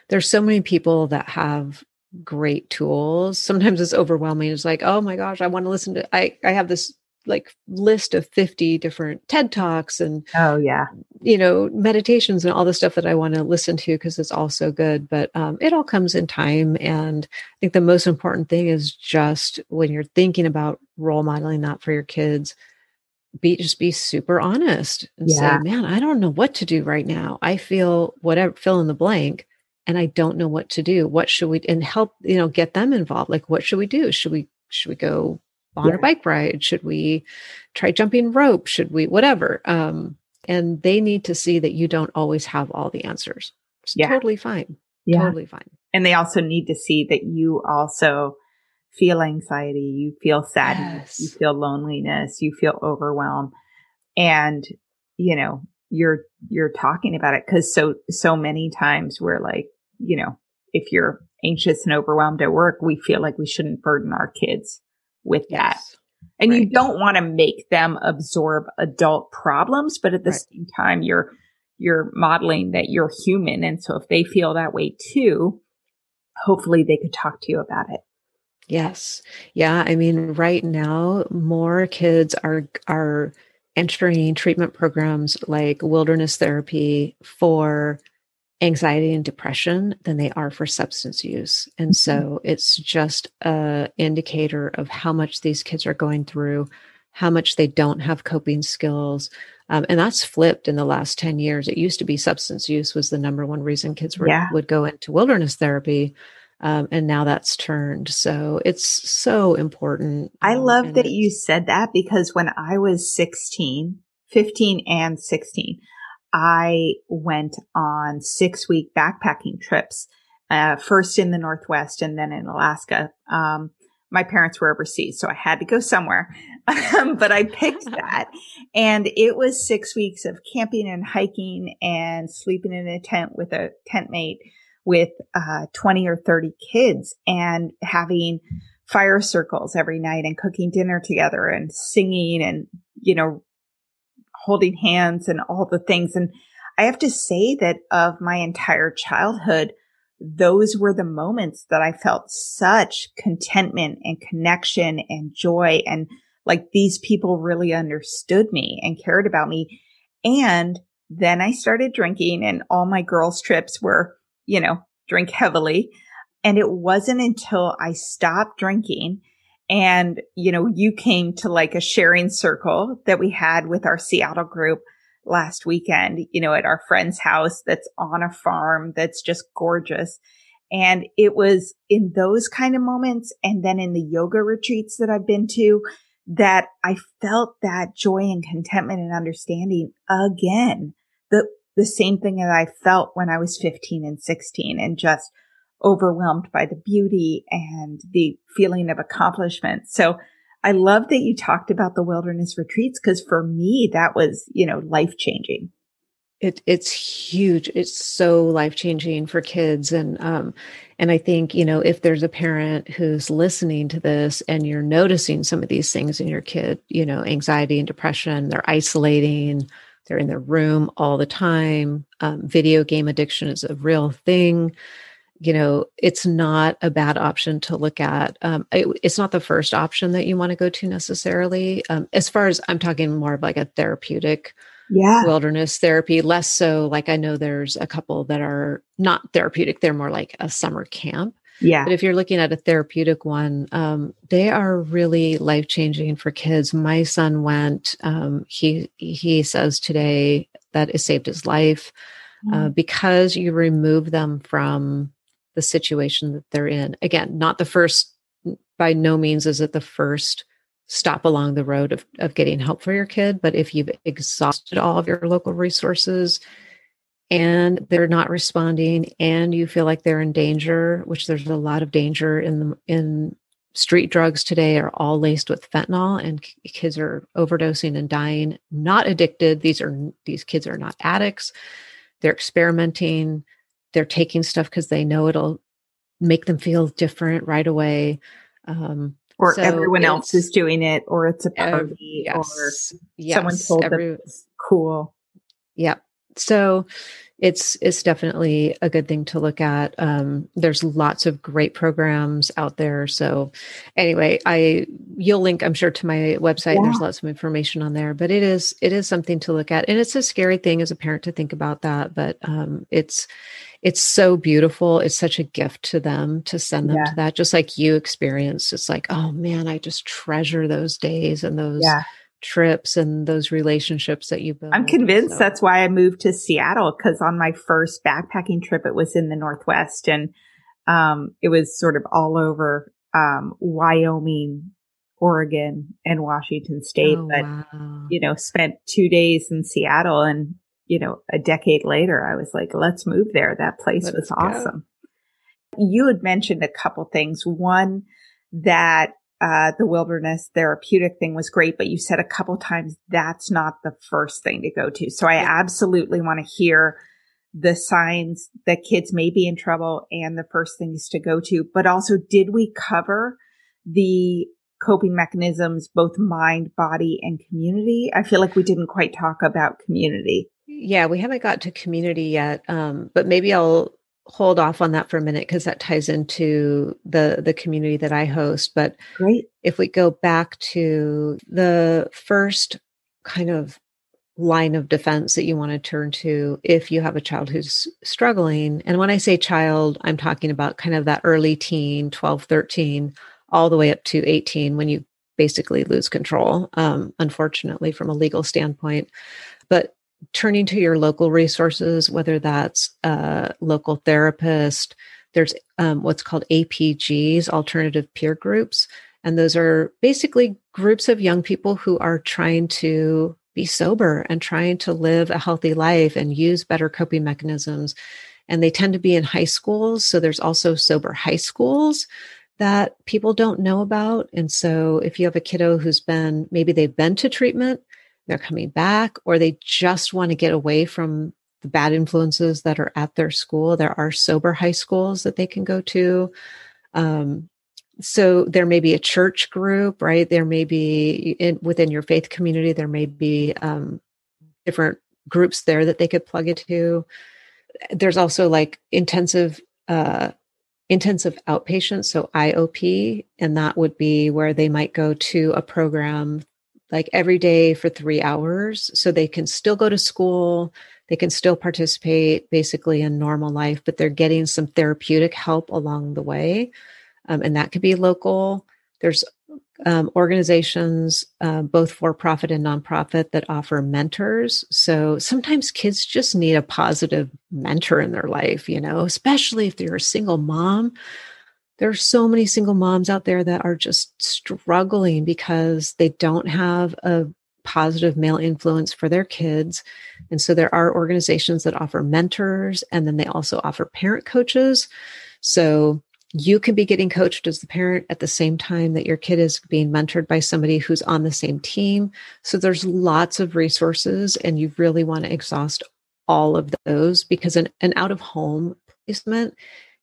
there's so many people that have great tools. Sometimes it's overwhelming. It's like, oh my gosh, I want to listen to I I have this like list of 50 different TED Talks and oh yeah, you know, meditations and all the stuff that I want to listen to because it's all so good. But um, it all comes in time. And I think the most important thing is just when you're thinking about role modeling that for your kids, be just be super honest and yeah. say, man, I don't know what to do right now. I feel whatever fill in the blank and I don't know what to do. What should we and help, you know, get them involved? Like what should we do? Should we should we go on yeah. a bike ride? Should we try jumping rope? Should we whatever? Um, and they need to see that you don't always have all the answers. It's yeah. totally fine. Yeah. Totally fine. And they also need to see that you also feel anxiety, you feel sadness, yes. you feel loneliness, you feel overwhelmed. And, you know, you're, you're talking about it because so, so many times we're like, you know, if you're anxious and overwhelmed at work, we feel like we shouldn't burden our kids with yes. that. And right. you don't want to make them absorb adult problems, but at the right. same time, you're, you're modeling that you're human. And so if they feel that way too, hopefully they could talk to you about it. Yes. Yeah. I mean, right now, more kids are, are entering treatment programs like wilderness therapy for anxiety and depression than they are for substance use. And mm-hmm. so it's just a indicator of how much these kids are going through, how much they don't have coping skills. Um, and that's flipped in the last 10 years. It used to be substance use was the number one reason kids were, yeah. would go into wilderness therapy. Um, and now that's turned. So it's so important. I love that you said that because when I was 16, 15 and 16, I went on six week backpacking trips, uh, first in the Northwest and then in Alaska. Um, my parents were overseas, so I had to go somewhere. but I picked that. And it was six weeks of camping and hiking and sleeping in a tent with a tent mate with uh, 20 or 30 kids and having fire circles every night and cooking dinner together and singing and, you know, holding hands and all the things. And I have to say that of my entire childhood, those were the moments that I felt such contentment and connection and joy. And like these people really understood me and cared about me. And Then I started drinking and all my girls trips were, you know, drink heavily. And it wasn't until I stopped drinking and, you know, you came to like a sharing circle that we had with our Seattle group last weekend, you know, at our friend's house that's on a farm that's just gorgeous. And it was in those kind of moments and then in the yoga retreats that I've been to that I felt that joy and contentment and understanding again. The, the same thing that I felt when I was 15 and 16 and just overwhelmed by the beauty and the feeling of accomplishment. So I love that you talked about the wilderness retreats because for me, that was, you know, life changing. It, it's huge. It's so life changing for kids. And, um, and I think, you know, if there's a parent who's listening to this and you're noticing some of these things in your kid, you know, anxiety and depression, they're isolating, they're in their room all the time. Um, video game addiction is a real thing you know it's not a bad option to look at um, it, it's not the first option that you want to go to necessarily um, as far as i'm talking more of like a therapeutic yeah. wilderness therapy less so like i know there's a couple that are not therapeutic they're more like a summer camp yeah. but if you're looking at a therapeutic one um, they are really life changing for kids. My son went um, he he says today that it saved his life uh, mm. because you remove them from the situation that they're in. Again, not the first, by no means is it the first stop along the road of, of getting help for your kid. But if you've exhausted all of your local resources and they're not responding and you feel like they're in danger, which there's a lot of danger in the, in street drugs today are all laced with fentanyl and kids are overdosing and dying, not addicted. These are, these kids are not addicts. They're experimenting they're taking stuff because they know it'll make them feel different right away. Um, or so everyone else is doing it, or it's a party, uh, yes, or yes, someone told every, them it's cool. Yeah. So it's it's definitely a good thing to look at. Um, there's lots of great programs out there. So anyway, I you'll link I'm sure to my website. Yeah. There's lots of information on there, but it is it is something to look at, and it's a scary thing as a parent to think about that. But um, it's it's so beautiful. It's such a gift to them to send them yeah. to that, just like you experienced. It's like, oh man, I just treasure those days and those. Yeah trips and those relationships that you build. I'm convinced so. that's why I moved to Seattle because on my first backpacking trip, it was in the Northwest and um, it was sort of all over um, Wyoming, Oregon, and Washington State. Oh, but, wow. you know, spent two days in Seattle and, you know, a decade later, I was like, let's move there. That place let's was awesome. Go. You had mentioned a couple things. One, that uh, the wilderness therapeutic thing was great, but you said a couple times that's not the first thing to go to. So I absolutely want to hear the signs that kids may be in trouble and the first things to go to. But also, did we cover the coping mechanisms, both mind, body, and community? I feel like we didn't quite talk about community. Yeah, we haven't got to community yet. Um, but maybe I'll hold off on that for a minute because that ties into the the community that I host. But great. If we go back to the first kind of line of defense that you want to turn to if you have a child who's struggling and when i say child i'm talking about kind of that early teen 12 13 all the way up to 18 when you basically lose control um, unfortunately from a legal standpoint but turning to your local resources, whether that's a local therapist, there's um, what's called APGs, alternative peer groups. And those are basically groups of young people who are trying to be sober and trying to live a healthy life and use better coping mechanisms. And they tend to be in high schools. So there's also sober high schools that people don't know about. And so if you have a kiddo who's been, maybe they've been to treatment, they're coming back or they just want to get away from the bad influences that are at their school. There are sober high schools that they can go to. Um, so there may be a church group, right? There may be in, within your faith community, there may be um, different groups there that they could plug into. There's also like intensive uh, intensive outpatient, so IOP, and that would be where they might go to a program like every day for three hours so they can still go to school they can still participate basically in normal life, but they're getting some therapeutic help along the way. Um, and that could be local. There's um, organizations, uh, both for profit and nonprofit, that offer mentors. So sometimes kids just need a positive mentor in their life, you know, especially if you're a single mom. There are so many single moms out there that are just struggling because they don't have a positive male influence for their kids. And so there are organizations that offer mentors and then they also offer parent coaches. So you can be getting coached as the parent at the same time that your kid is being mentored by somebody who's on the same team. So there's lots of resources, and you really want to exhaust all of those because an, an out of home placement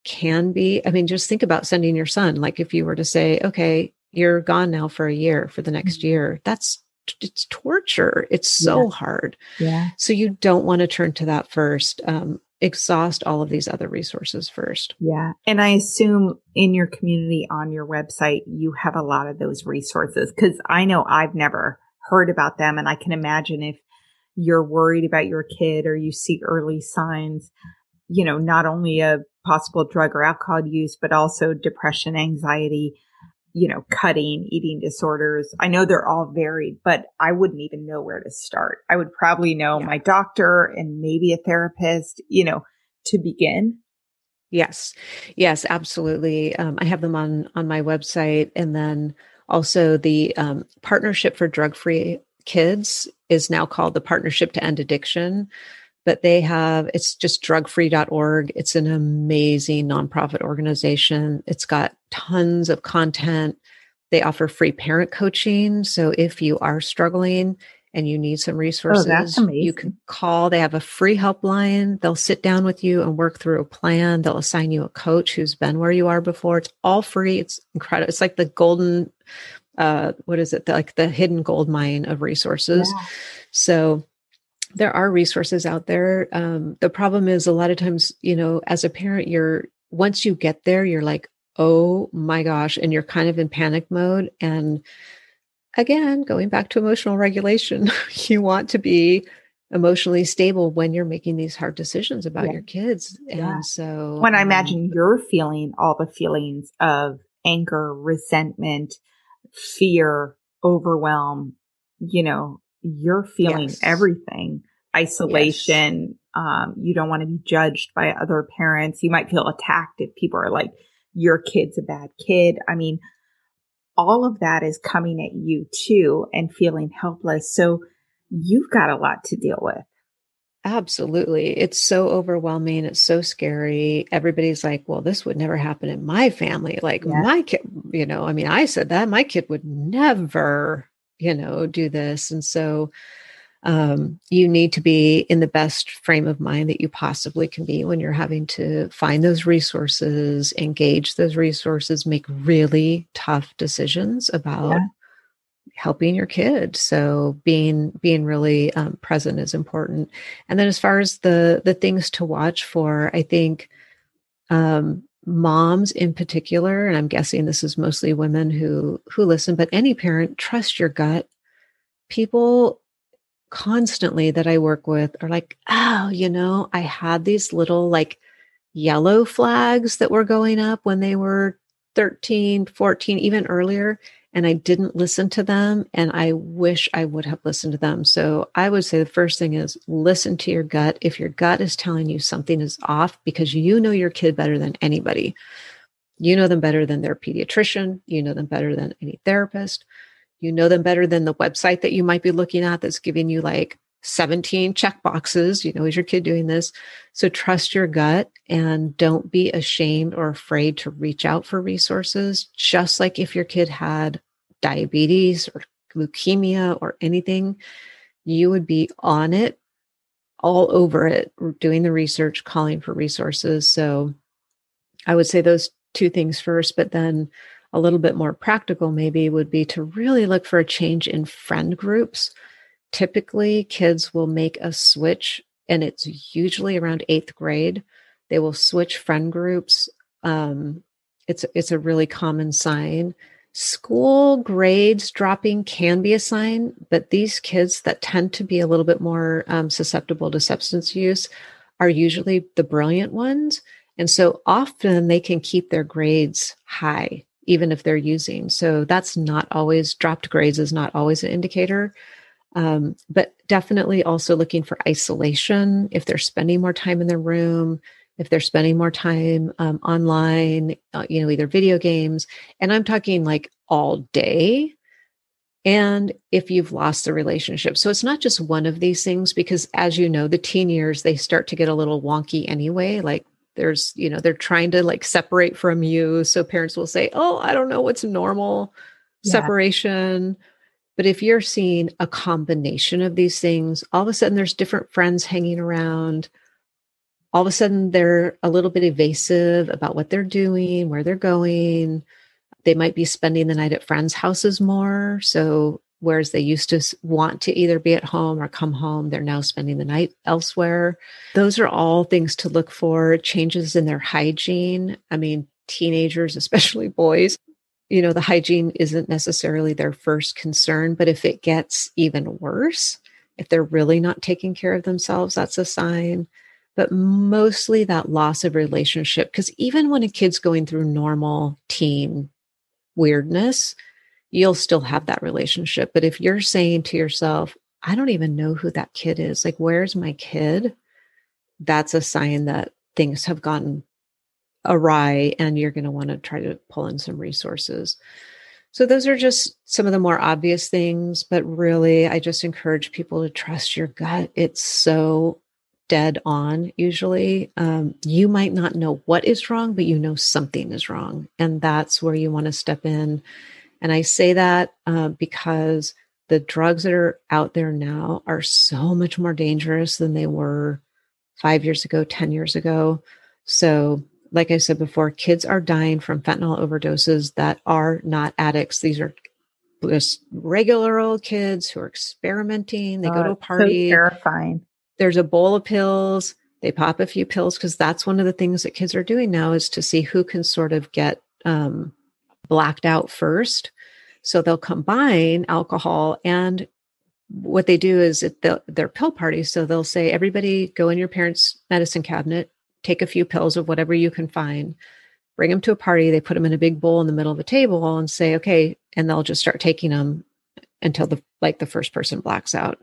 can be, I mean, just think about sending your son. Like if you were to say, okay, you're gone now for a year for the next mm-hmm. year, that's it's torture. It's so yeah. hard. Yeah. So you don't want to turn to that first. Um, exhaust all of these other resources first. Yeah. And I assume in your community on your website, you have a lot of those resources because I know I've never heard about them. And I can imagine if you're worried about your kid or you see early signs, you know, not only of possible drug or alcohol use, but also depression, anxiety, you know, cutting, eating disorders. I know they're all varied, but I wouldn't even know where to start. I would probably know yeah. my doctor and maybe a therapist, you know, to begin. Yes. Yes, absolutely. Um, I have them on, on my website. And then also the um, partnership for drug free kids is now called the partnership to end addiction but they have. It's just drugfree.org it's an amazing nonprofit organization. It's got tons of content. They offer free parent coaching. So if you are struggling and you need some oh, resources oh, you can call. They have a free helpline. They'll sit down with you and work through a plan. They'll assign you a coach who's been where you are before. It's all free. It's incredible it's like the golden uh what is it? Like the hidden gold mine of resources. Yeah. so there are resources out there. Um, the problem is a lot of times, you know, as a parent, you're once you get there, you're like, oh my gosh, and you're kind of in panic mode. And again, going back to emotional regulation, you want to be emotionally stable when you're making these hard decisions about yeah. your kids. Yeah. And so when I um, imagine you're feeling all the feelings of anger, resentment, fear, overwhelm, you know, you're feeling yes. everything isolation. Yes. Um, you don't want to be judged by other parents. You might feel attacked if people are like, your kid's a bad kid. I mean, all of that is coming at you too and feeling helpless. So you've got a lot to deal with. Absolutely. It's so overwhelming. It's so scary. Everybody's like, well, this would never happen in my family. Like, yeah. my kid, you know, I mean, I said that my kid would never you know, do this. And so um, you need to be in the best frame of mind that you possibly can be when you're having to find those resources, engage those resources, make really tough decisions about yeah. helping your kid. So being being really um, present is important. And then as far as the the things to watch for, I think um, moms in particular and i'm guessing this is mostly women who who listen but any parent trust your gut. People constantly that i work with are like oh you know i had these little like yellow flags that were going up when they were 13 14 even earlier and I didn't listen to them. And I wish I would have listened to them. So I would say the first thing is listen to your gut. If your gut is telling you something is off because you know your kid better than anybody, you know them better than their pediatrician, you know them better than any therapist, you know them better than the website that you might be looking at that's giving you like 17 check boxes. You know, is your kid doing this? So trust your gut and don't be ashamed or afraid to reach out for resources. Just like if your kid had diabetes or leukemia or anything, you would be on it, all over it, doing the research, calling for resources. So I would say those two things first, but then a little bit more practical maybe would be to really look for a change in friend groups typically kids will make a switch and it's usually around eighth grade they will switch friend groups um, it's it's a really common sign School grades dropping can be a sign, but these kids that tend to be a little bit more um, susceptible to substance use are usually the brilliant ones. And so often they can keep their grades high, even if they're using. So that's not always dropped grades is not always an indicator. Um, but definitely also looking for isolation if they're spending more time in their room if they're spending more time um, online uh, you know either video games and i'm talking like all day. And if you've lost the relationship. So it's not just one of these things because as you know the teen years they start to get a little wonky anyway. Like there's you know they're trying to like separate from you. So parents will say oh i don't know what's normal yeah. separation but if you're seeing a combination of these things, all of a sudden there's different friends hanging around. All of a sudden they're a little bit evasive about what they're doing, where they're going. They might be spending the night at friends' houses more. So, whereas they used to want to either be at home or come home, they're now spending the night elsewhere. Those are all things to look for. Changes in their hygiene. I mean, teenagers, especially boys, you know, the hygiene isn't necessarily their first concern, but if it gets even worse, if they're really not taking care of themselves, that's a sign. But mostly that loss of relationship, because even when a kid's going through normal teen weirdness, you'll still have that relationship. But if you're saying to yourself, I don't even know who that kid is, like, where's my kid? That's a sign that things have gotten awry and you're going to want to try to pull in some resources. So, those are just some of the more obvious things, but really, I just encourage people to trust your gut. It's so dead on, usually. Um, you might not know what is wrong, but you know something is wrong. And that's where you want to step in. And I say that uh, because the drugs that are out there now are so much more dangerous than they were five years ago, 10 years ago. So, like I said before, kids are dying from fentanyl overdoses that are not addicts. These are just regular old kids who are experimenting. They go to a party. So terrifying. There's a bowl of pills. They pop a few pills because that's one of the things that kids are doing now is to see who can sort of get um, blacked out first. So they'll combine alcohol and what they do is at the, their pill party. So they'll say, everybody go in your parents' medicine cabinet, take a few pills of whatever you can find, bring them to a party. They put them in a big bowl in the middle of a table and say, okay, and they'll just start taking them until the like the first person blacks out.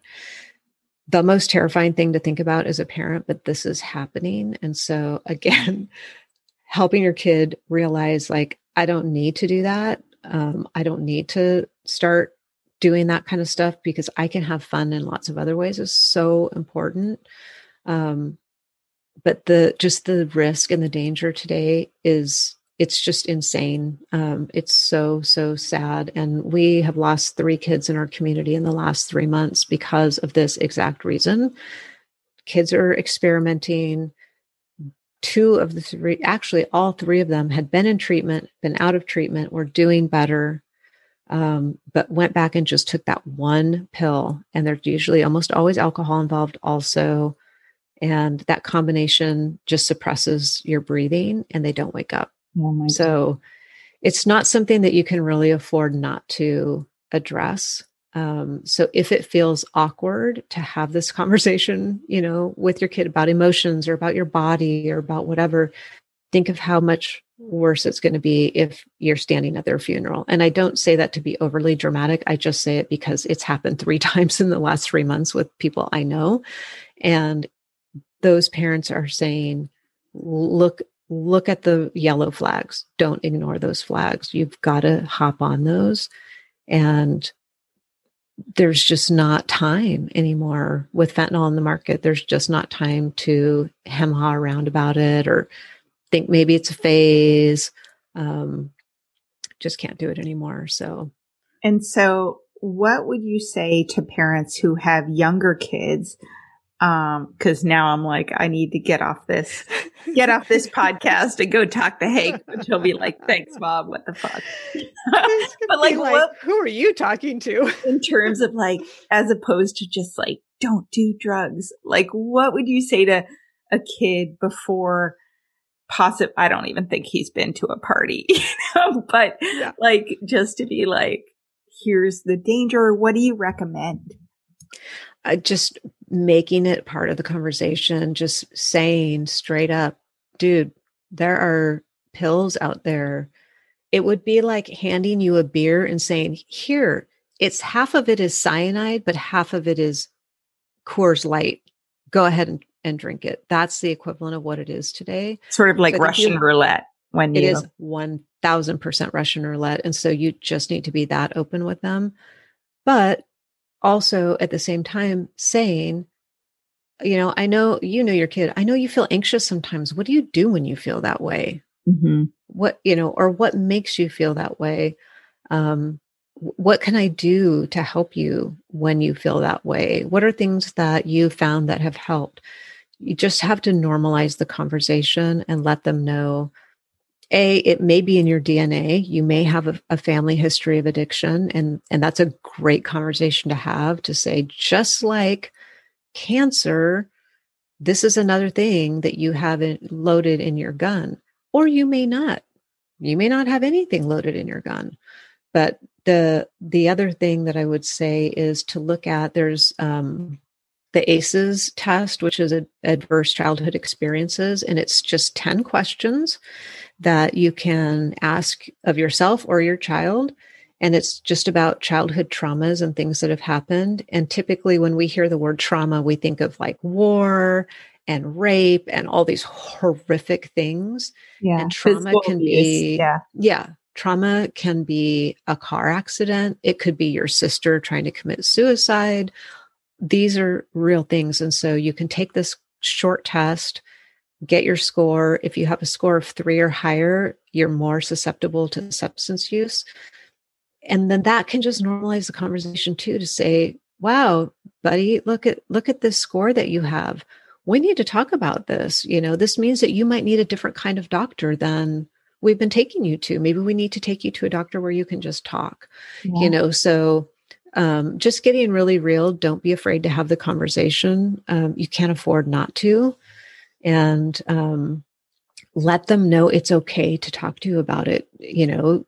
The most terrifying thing to think about as a parent, but this is happening. And so again, helping your kid realize like, I don't need to do that. Um, I don't need to start doing that kind of stuff because I can have fun in lots of other ways is so important. Um, but the just the risk and the danger today is it's just insane. Um, it's so so sad, and we have lost three kids in our community in the last three months because of this exact reason. Kids are experimenting. Two of the three, actually, all three of them had been in treatment, been out of treatment, were doing better, um, but went back and just took that one pill. And there's usually almost always alcohol involved, also and that combination just suppresses your breathing and they don't wake up. Oh so God. it's not something that you can really afford not to address. Um, so if it feels awkward to have this conversation, you know, with your kid about emotions or about your body or about whatever, think of how much worse it's going to be if you're standing at their funeral. And I don't say that to be overly dramatic. I just say it because it's happened three times in the last three months with people I know. And those parents are saying, look, look at the yellow flags. Don't ignore those flags. You've got to hop on those. And there's just not time anymore with fentanyl in the market. There's just not time to hem ha around about it or think maybe it's a phase. Um, just can't do it anymore. So, and so what would you say to parents who have younger kids um, cause now I'm like, I need to get off this, get off this podcast and go talk to Hank, which he'll be like, thanks, Mom. What the fuck? but like, like what, who are you talking to? in terms of like, as opposed to just like, don't do drugs. Like, what would you say to a kid before, possible. I don't even think he's been to a party, you know, but yeah. like just to be like, here's the danger. What do you recommend? I just making it part of the conversation, just saying straight up, dude, there are pills out there. It would be like handing you a beer and saying, here, it's half of it is cyanide, but half of it is Coors Light. Go ahead and, and drink it. That's the equivalent of what it is today. Sort of like but Russian you, roulette when it you... is one thousand percent Russian roulette. And so you just need to be that open with them. But also at the same time saying, you know, I know you know your kid. I know you feel anxious sometimes. What do you do when you feel that way? Mm-hmm. What, you know, or what makes you feel that way? Um, what can I do to help you when you feel that way? What are things that you found that have helped? You just have to normalize the conversation and let them know a it may be in your dna you may have a, a, family history of addiction and and that's a great conversation to have to say just like cancer this is another thing that you haven't loaded in your gun or you may not. You may not have anything loaded in your gun. But the the other thing that i would say is to look at there's um, the ACEs test which is adverse childhood experiences and it's just 10 questions that you can ask of yourself or your child. And it's just about childhood traumas and things that have happened. And typically when we hear the word trauma we think of like war and rape and all these horrific things. Yeah and trauma can be yeah. Yeah Trauma can be a car accident, it could be your sister trying to commit suicide. These are real things. And so you can take this short test, get your score. If you have a score of three or higher, you're more susceptible to substance use. And then that can just normalize the conversation too to say, wow, buddy, look at look at this score that you have. We need to talk about this. You know, this means that you might need a different kind of doctor than we've been taking you to. Maybe we need to take you to a doctor where you can just talk, yeah. you know. So, um, just getting really real. Don't be afraid to have the conversation. Um, you can't afford not to. And um, let them know it's okay to talk to you about it. You know,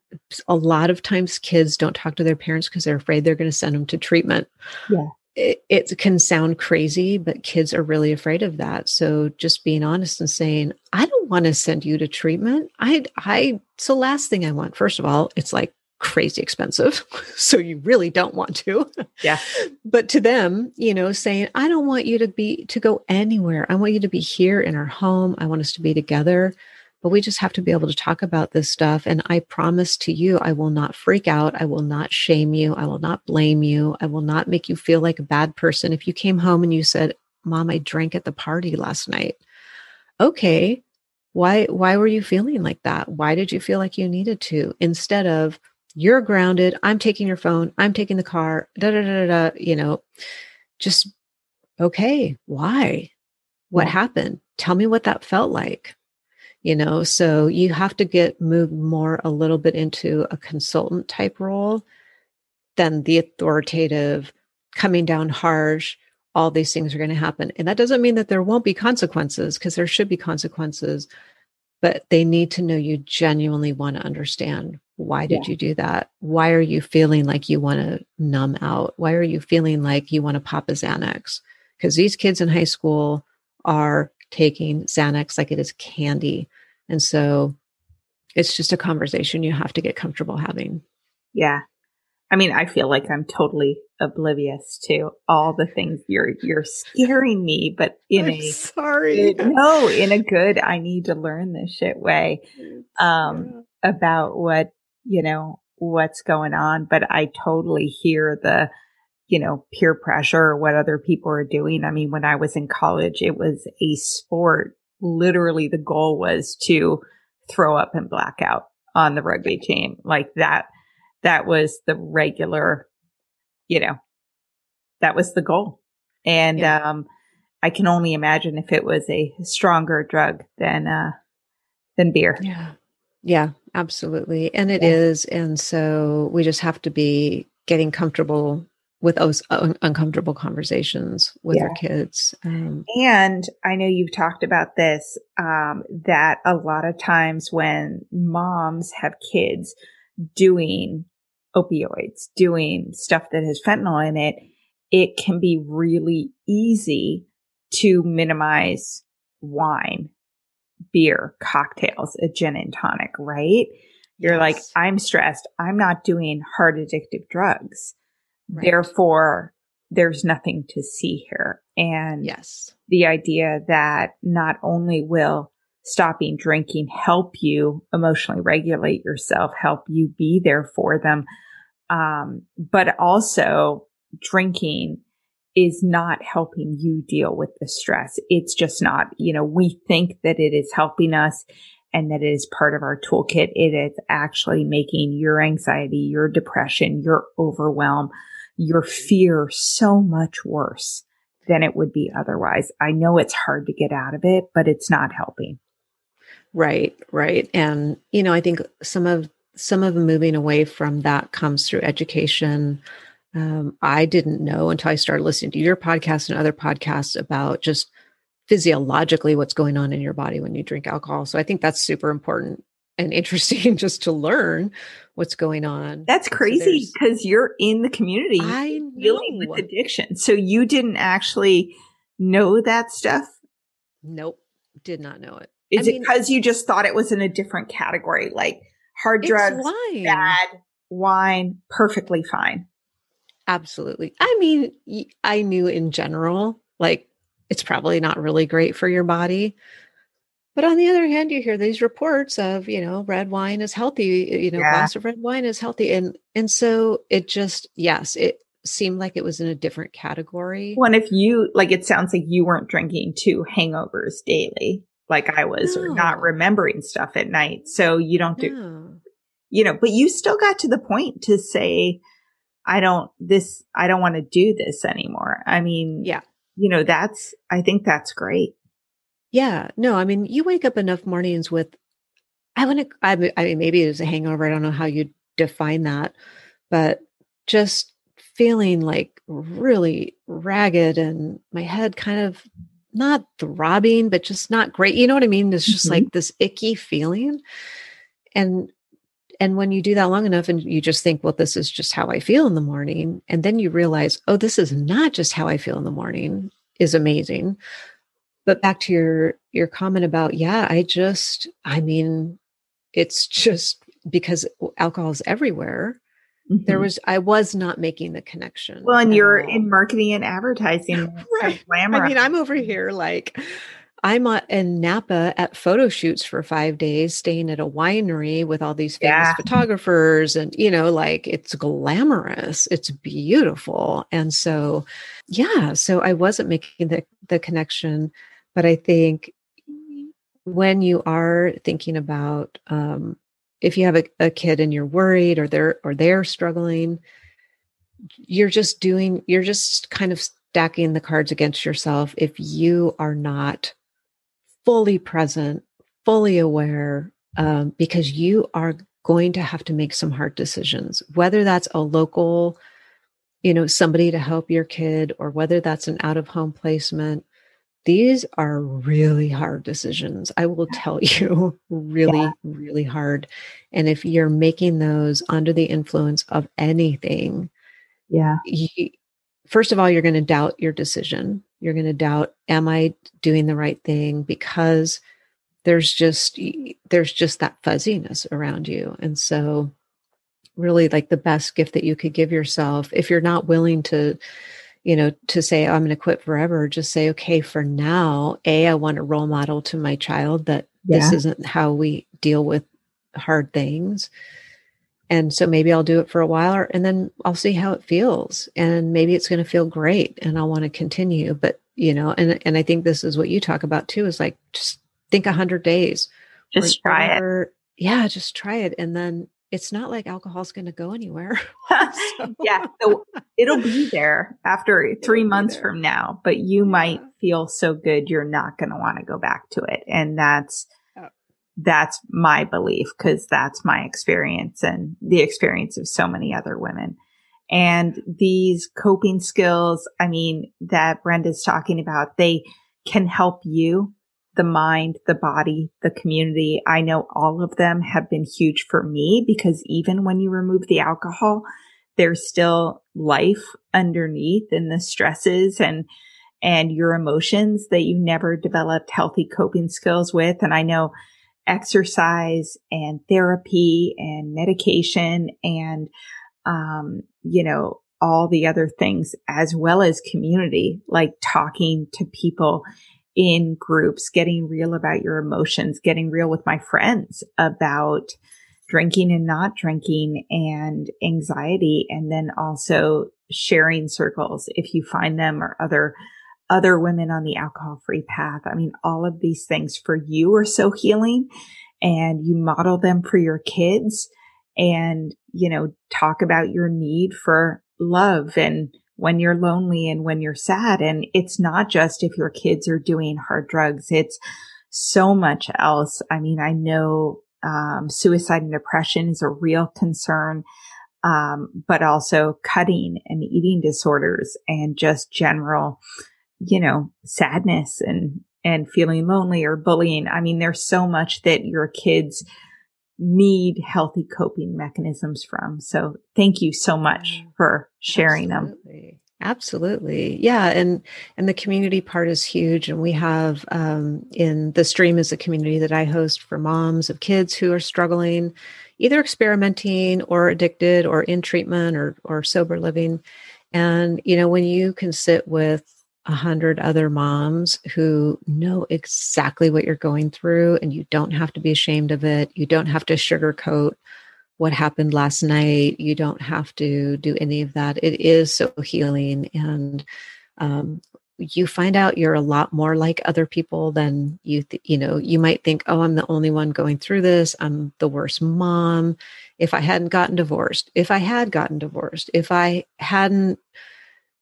a lot of times kids don't talk to their parents because they're afraid they're going to send them to treatment. Yeah it, it, can sound crazy, but kids are really afraid of that. So just being honest and saying, I don't want to send you to treatment. I, I, it's the last thing I want. First of all, it's like crazy expensive. so you really don't want to. Yeah. but to them, you know, saying, I don't want you to be, to go anywhere. I want you to be here in our home. I want us to be together but we just have to be able to talk about this stuff. And I promise to you, I will not freak out. I will not shame you. I will not blame you. I will not make you feel like a bad person. If you came home and you said, Mom, I drank at the party last night. Okay. Why, why were you feeling like that? Why did you feel like you needed to? Instead of, you're grounded. I'm taking your phone. I'm taking the car. Da da da da. You know, just okay. Why? What yeah. happened? Tell me what that felt like you know so you have to get moved more a little bit into a consultant type role than the authoritative coming down harsh all these things are going to happen and that doesn't mean that there won't be consequences because there should be consequences but they need to know you genuinely want to understand why did yeah. you do that why are you feeling like you want to numb out why are you feeling like you want to pop a xanax because these kids in high school are taking Xanax like it is candy. And so it's just a conversation you have to get comfortable having. Yeah. I mean, I feel like I'm totally oblivious to all the things you're you're scaring me, but in I'm a sorry, good, no, in a good. I need to learn this shit way um, yeah. about what you know what's going on. But I totally hear the you know, peer pressure or what other people are doing. I mean, when I was in college, it was a sport. Literally the goal was to throw up and black out on the rugby team. Like that, that was the regular, you know, that was the goal. And, yeah. um, I can only imagine if it was a stronger drug than, uh, than beer. Yeah. Yeah, absolutely. And it yeah. is, And so we just have to be getting comfortable with those un- uncomfortable conversations with yeah. our kids. Um, and I know you've talked about this um, that a lot of times when moms have kids doing opioids, doing stuff that has fentanyl in it, it can be really easy to minimize wine, beer, cocktails, a gin and tonic, right? You're yes. like, I'm stressed. I'm not doing hard addictive drugs. Right. Therefore, there's nothing to see here. And yes, the idea that not only will stopping drinking help you emotionally regulate yourself, help you be there for them, um, but also drinking is not helping you deal with the stress. It's just not, you know, we think that it is helping us and that it is part of our toolkit. It is actually making your anxiety, your depression, your overwhelm, your fear so much worse than it would be otherwise. I know it's hard to get out of it, but it's not helping. Right, right. And you know, I think some of some of moving away from that comes through education. Um, I didn't know until I started listening to your podcast and other podcasts about just physiologically what's going on in your body when you drink alcohol. So I think that's super important and interesting just to learn what's going on. That's crazy because so you're in the community I dealing with addiction. So you didn't actually know that stuff? Nope. Did not know it. Is I it because you just thought it was in a different category, like hard drugs, wine. bad wine, perfectly fine? Absolutely. I mean, I knew in general, like it's probably not really great for your body. But on the other hand, you hear these reports of, you know, red wine is healthy, you know, yeah. glass of red wine is healthy. And and so it just, yes, it seemed like it was in a different category. Well, if you like it sounds like you weren't drinking two hangovers daily, like I was, no. or not oh. remembering stuff at night. So you don't do no. you know, but you still got to the point to say, I don't this I don't want to do this anymore. I mean, yeah. You know, that's I think that's great. Yeah. No, I mean, you wake up enough mornings with, I want to, I mean, maybe it was a hangover. I don't know how you define that, but just feeling like really ragged and my head kind of not throbbing, but just not great. You know what I mean? It's just mm-hmm. like this icky feeling. And and when you do that long enough and you just think, well, this is just how I feel in the morning, and then you realize, oh, this is not just how I feel in the morning, is amazing but back to your your comment about yeah i just i mean it's just because alcohol is everywhere mm-hmm. there was i was not making the connection well and you're all. in marketing and advertising right i mean i'm over here like i'm in napa at photo shoots for five days staying at a winery with all these famous yeah. photographers and you know like it's glamorous it's beautiful and so yeah so i wasn't making the the connection but I think when you are thinking about um, if you have a, a kid and you're worried or they're or they're struggling, you're just doing you're just kind of stacking the cards against yourself if you are not fully present, fully aware, um, because you are going to have to make some hard decisions, whether that's a local, you know, somebody to help your kid, or whether that's an out of home placement, these are really hard decisions. I will tell you, really, yeah. really hard. And if you're making those under the influence of anything, yeah. You, first of all, you're going to doubt your decision. You're going to doubt, am I doing the right thing? Because there's just there's just that fuzziness around you. And so really like the best gift that you could give yourself if you're not willing to you know, to say, oh, I'm going to quit forever, just say, okay, for now, A, I want a role model to my child that yeah. this isn't how we deal with hard things. And so maybe I'll do it for a while or, and then I'll see how it feels. And maybe it's going to feel great and I'll want to continue. But, you know, and, and I think this is what you talk about too is like, just think a hundred days. Just try it. Yeah, just try it. And then it's not like alcohol's going to go anywhere. so. yeah. So it'll be there after three months from now, but you yeah. might feel so good you're not going to want to go back to it. And that's, oh. that's my belief because that's my experience and the experience of so many other women. And these coping skills, I mean, that Brenda's talking about, they can help you, the mind, the body, the community. I know all of them have been huge for me because even when you remove the alcohol, there's still life underneath and the stresses and and your emotions that you never developed healthy coping skills with. And I know exercise and therapy and medication and, um, you know, all the other things as well as community, like talking to people in groups, getting real about your emotions, getting real with my friends about drinking and not drinking and anxiety. And then also sharing circles if you find them or other other women on the alcohol free path. I mean, all of these things for you are so healing and you model them for your kids and, you know, talk about your need for love and when you're lonely and when you're sad. And it's not just if your kids are doing hard drugs. It's so much else. I mean, I know, um, suicide and depression is a real concern. Um, but also cutting and eating disorders and just general you know, sadness and, and feeling lonely or bullying. I mean, there's so much that your kids need healthy coping mechanisms from. So thank you so much for sharing Absolutely. them. Absolutely. Yeah. And, and the community part is huge. And we have, um, in the stream is a community that I host for moms of kids who are struggling, either experimenting or addicted or in treatment or, or sober living. And, you know, when you can sit with a hundred other moms who know exactly what you're going through and you don't have to be ashamed of it. You don't have to sugarcoat what happened last night. You don't have to do any of that. It is so healing. And, um, you find out you're a lot more like other people than you th- you know you might think oh i'm the only one going through this i'm the worst mom if i hadn't gotten divorced if i had gotten divorced if i hadn't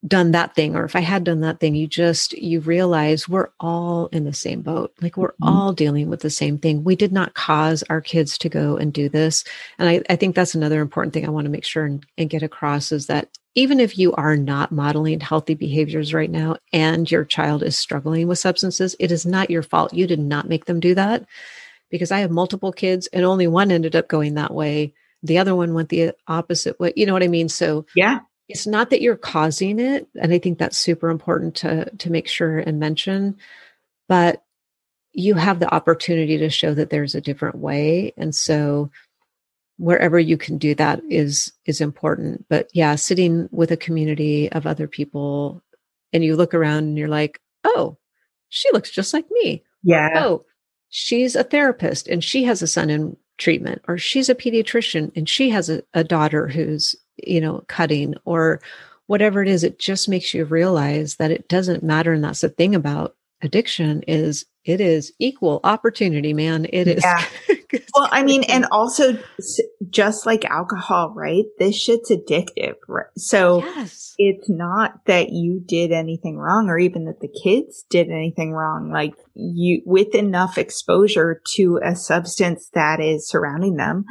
done that thing or if i had done that thing you just you realize we're all in the same boat. Like we're mm-hmm. all dealing with the same thing. We did not cause our kids to go and do this. And i, I think that's another important thing i want to make sure and, and get across is that even if you are not modeling healthy behaviors right now and your child is struggling with substances it is not your fault. You did not make them do that because i have multiple kids and only one ended up going that way. The other one went the opposite way. You know what i mean? So yeah it's not that you're causing it and i think that's super important to to make sure and mention but you have the opportunity to show that there's a different way and so wherever you can do that is is important. But yeah sitting with a community of other people and you look around and you're like oh she looks just like me. Yeah. Oh she's a therapist and she has a son in treatment or she's a pediatrician and she has a, a daughter who's you know, cutting or whatever it is, it just makes you realize that it doesn't matter. And that's the thing about addiction is it is equal opportunity, man. It is. Yeah. well, I mean, and also just like alcohol, right? This shit's addictive. Right? So yes. it's not that you did anything wrong or even that the kids did anything wrong. Like you, with enough exposure to a substance that is surrounding them,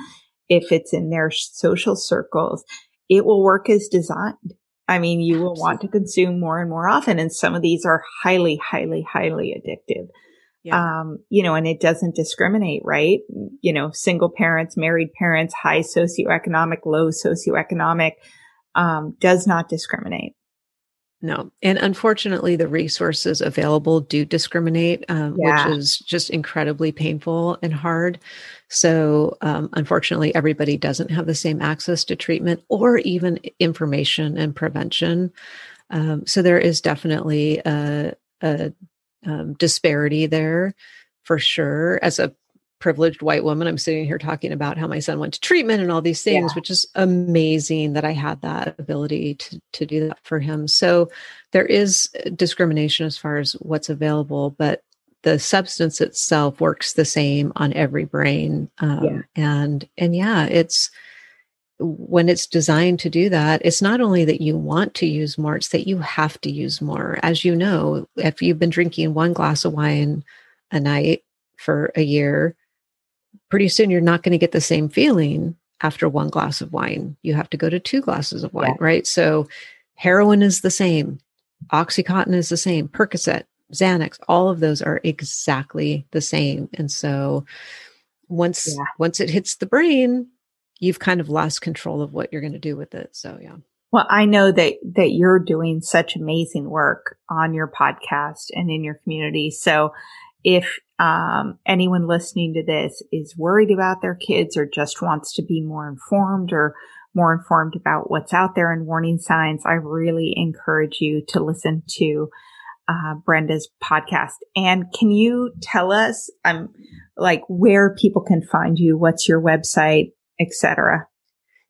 if it's in their social circles, it will work as designed. I mean, you will want to consume more and more often. And some of these are highly, highly, highly addictive. Yeah. Um, you know, and it doesn't discriminate, right? You know, single parents, married parents, high socioeconomic, low socioeconomic, um, does not discriminate. No. And unfortunately, the resources available do discriminate, um, yeah. which is just incredibly painful and hard. So, um, unfortunately, everybody doesn't have the same access to treatment or even information and prevention. Um, so, there is definitely a, a um, disparity there for sure. As a privileged white woman, I'm sitting here talking about how my son went to treatment and all these things, yeah. which is amazing that I had that ability to, to do that for him. So there is discrimination as far as what's available, but the substance itself works the same on every brain. Um, yeah. And, and yeah, it's, when it's designed to do that, it's not only that you want to use more, it's that you have to use more. As you know, if you've been drinking one glass of wine a night for a year, pretty soon you're not going to get the same feeling after one glass of wine. You have to go to two glasses of wine, yeah. right? So heroin is the same, Oxycontin is the same, Percocet, Xanax, all of those are exactly the same. And so once yeah. once it hits the brain, you've kind of lost control of what you're going to do with it. So yeah. Well, I know that that you're doing such amazing work on your podcast and in your community. So if um, anyone listening to this is worried about their kids or just wants to be more informed or more informed about what's out there and warning signs, I really encourage you to listen to uh, Brenda's podcast. And can you tell us, um, like where people can find you? What's your website, etc.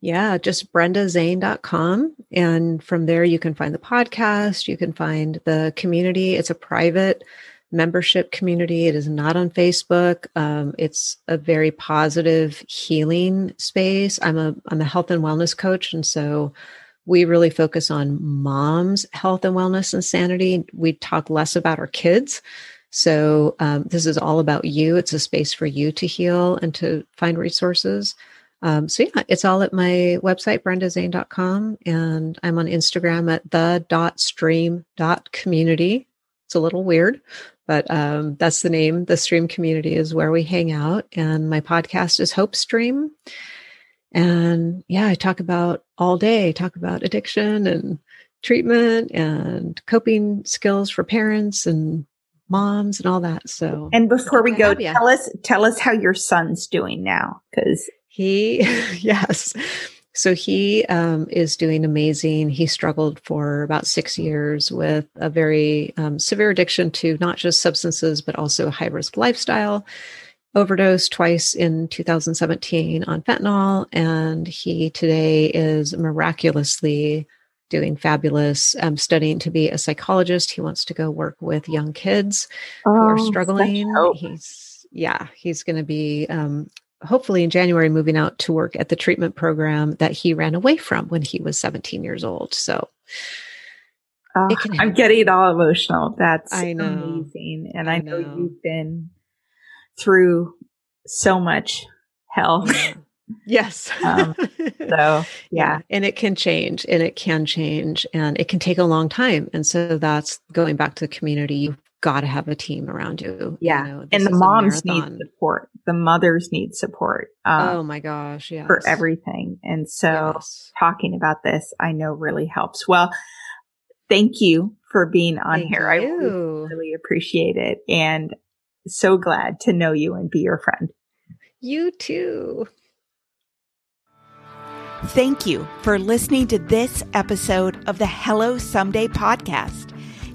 Yeah, just brendazane.com. And from there, you can find the podcast. You can find the community. It's a private membership community. It is not on Facebook. Um, it's a very positive healing space. I'm a I'm a health and wellness coach, and so we really focus on moms' health and wellness and sanity. We talk less about our kids. So um, this is all about you. It's a space for you to heal and to find resources. Um, so yeah, it's all at my website, brendazane.com. And I'm on Instagram at the dot stream dot community. It's a little weird, but um, that's the name. The stream community is where we hang out. And my podcast is Hope Stream. And yeah, I talk about all day, talk about addiction and treatment and coping skills for parents and moms and all that. So, and before we go, tell us, tell us how your son's doing now. Cause he, yes. So he um, is doing amazing. He struggled for about six years with a very um, severe addiction to not just substances, but also a high risk lifestyle overdosed twice in 2017 on fentanyl. And he today is miraculously doing fabulous, um, studying to be a psychologist. He wants to go work with young kids oh, who are oh, struggling. He's, yeah, he's going to be, um, hopefully in January, moving out to work at the treatment program that he ran away from when he was 17 years old. So, I'm getting all emotional. That's I know. amazing. And I, I know. know you've been through so much hell. Yes. um, so, yeah. And it can change and it can change and it can take a long time. And so that's going back to the community. You've got to have a team around you. Yeah. You know, and the moms need support. The mothers need support. Um, oh my gosh. Yeah. For everything. And so yes. talking about this, I know really helps. Well, thank you for being on thank here. You. I really, really appreciate it. And so glad to know you and be your friend. You too. Thank you for listening to this episode of the Hello Someday podcast.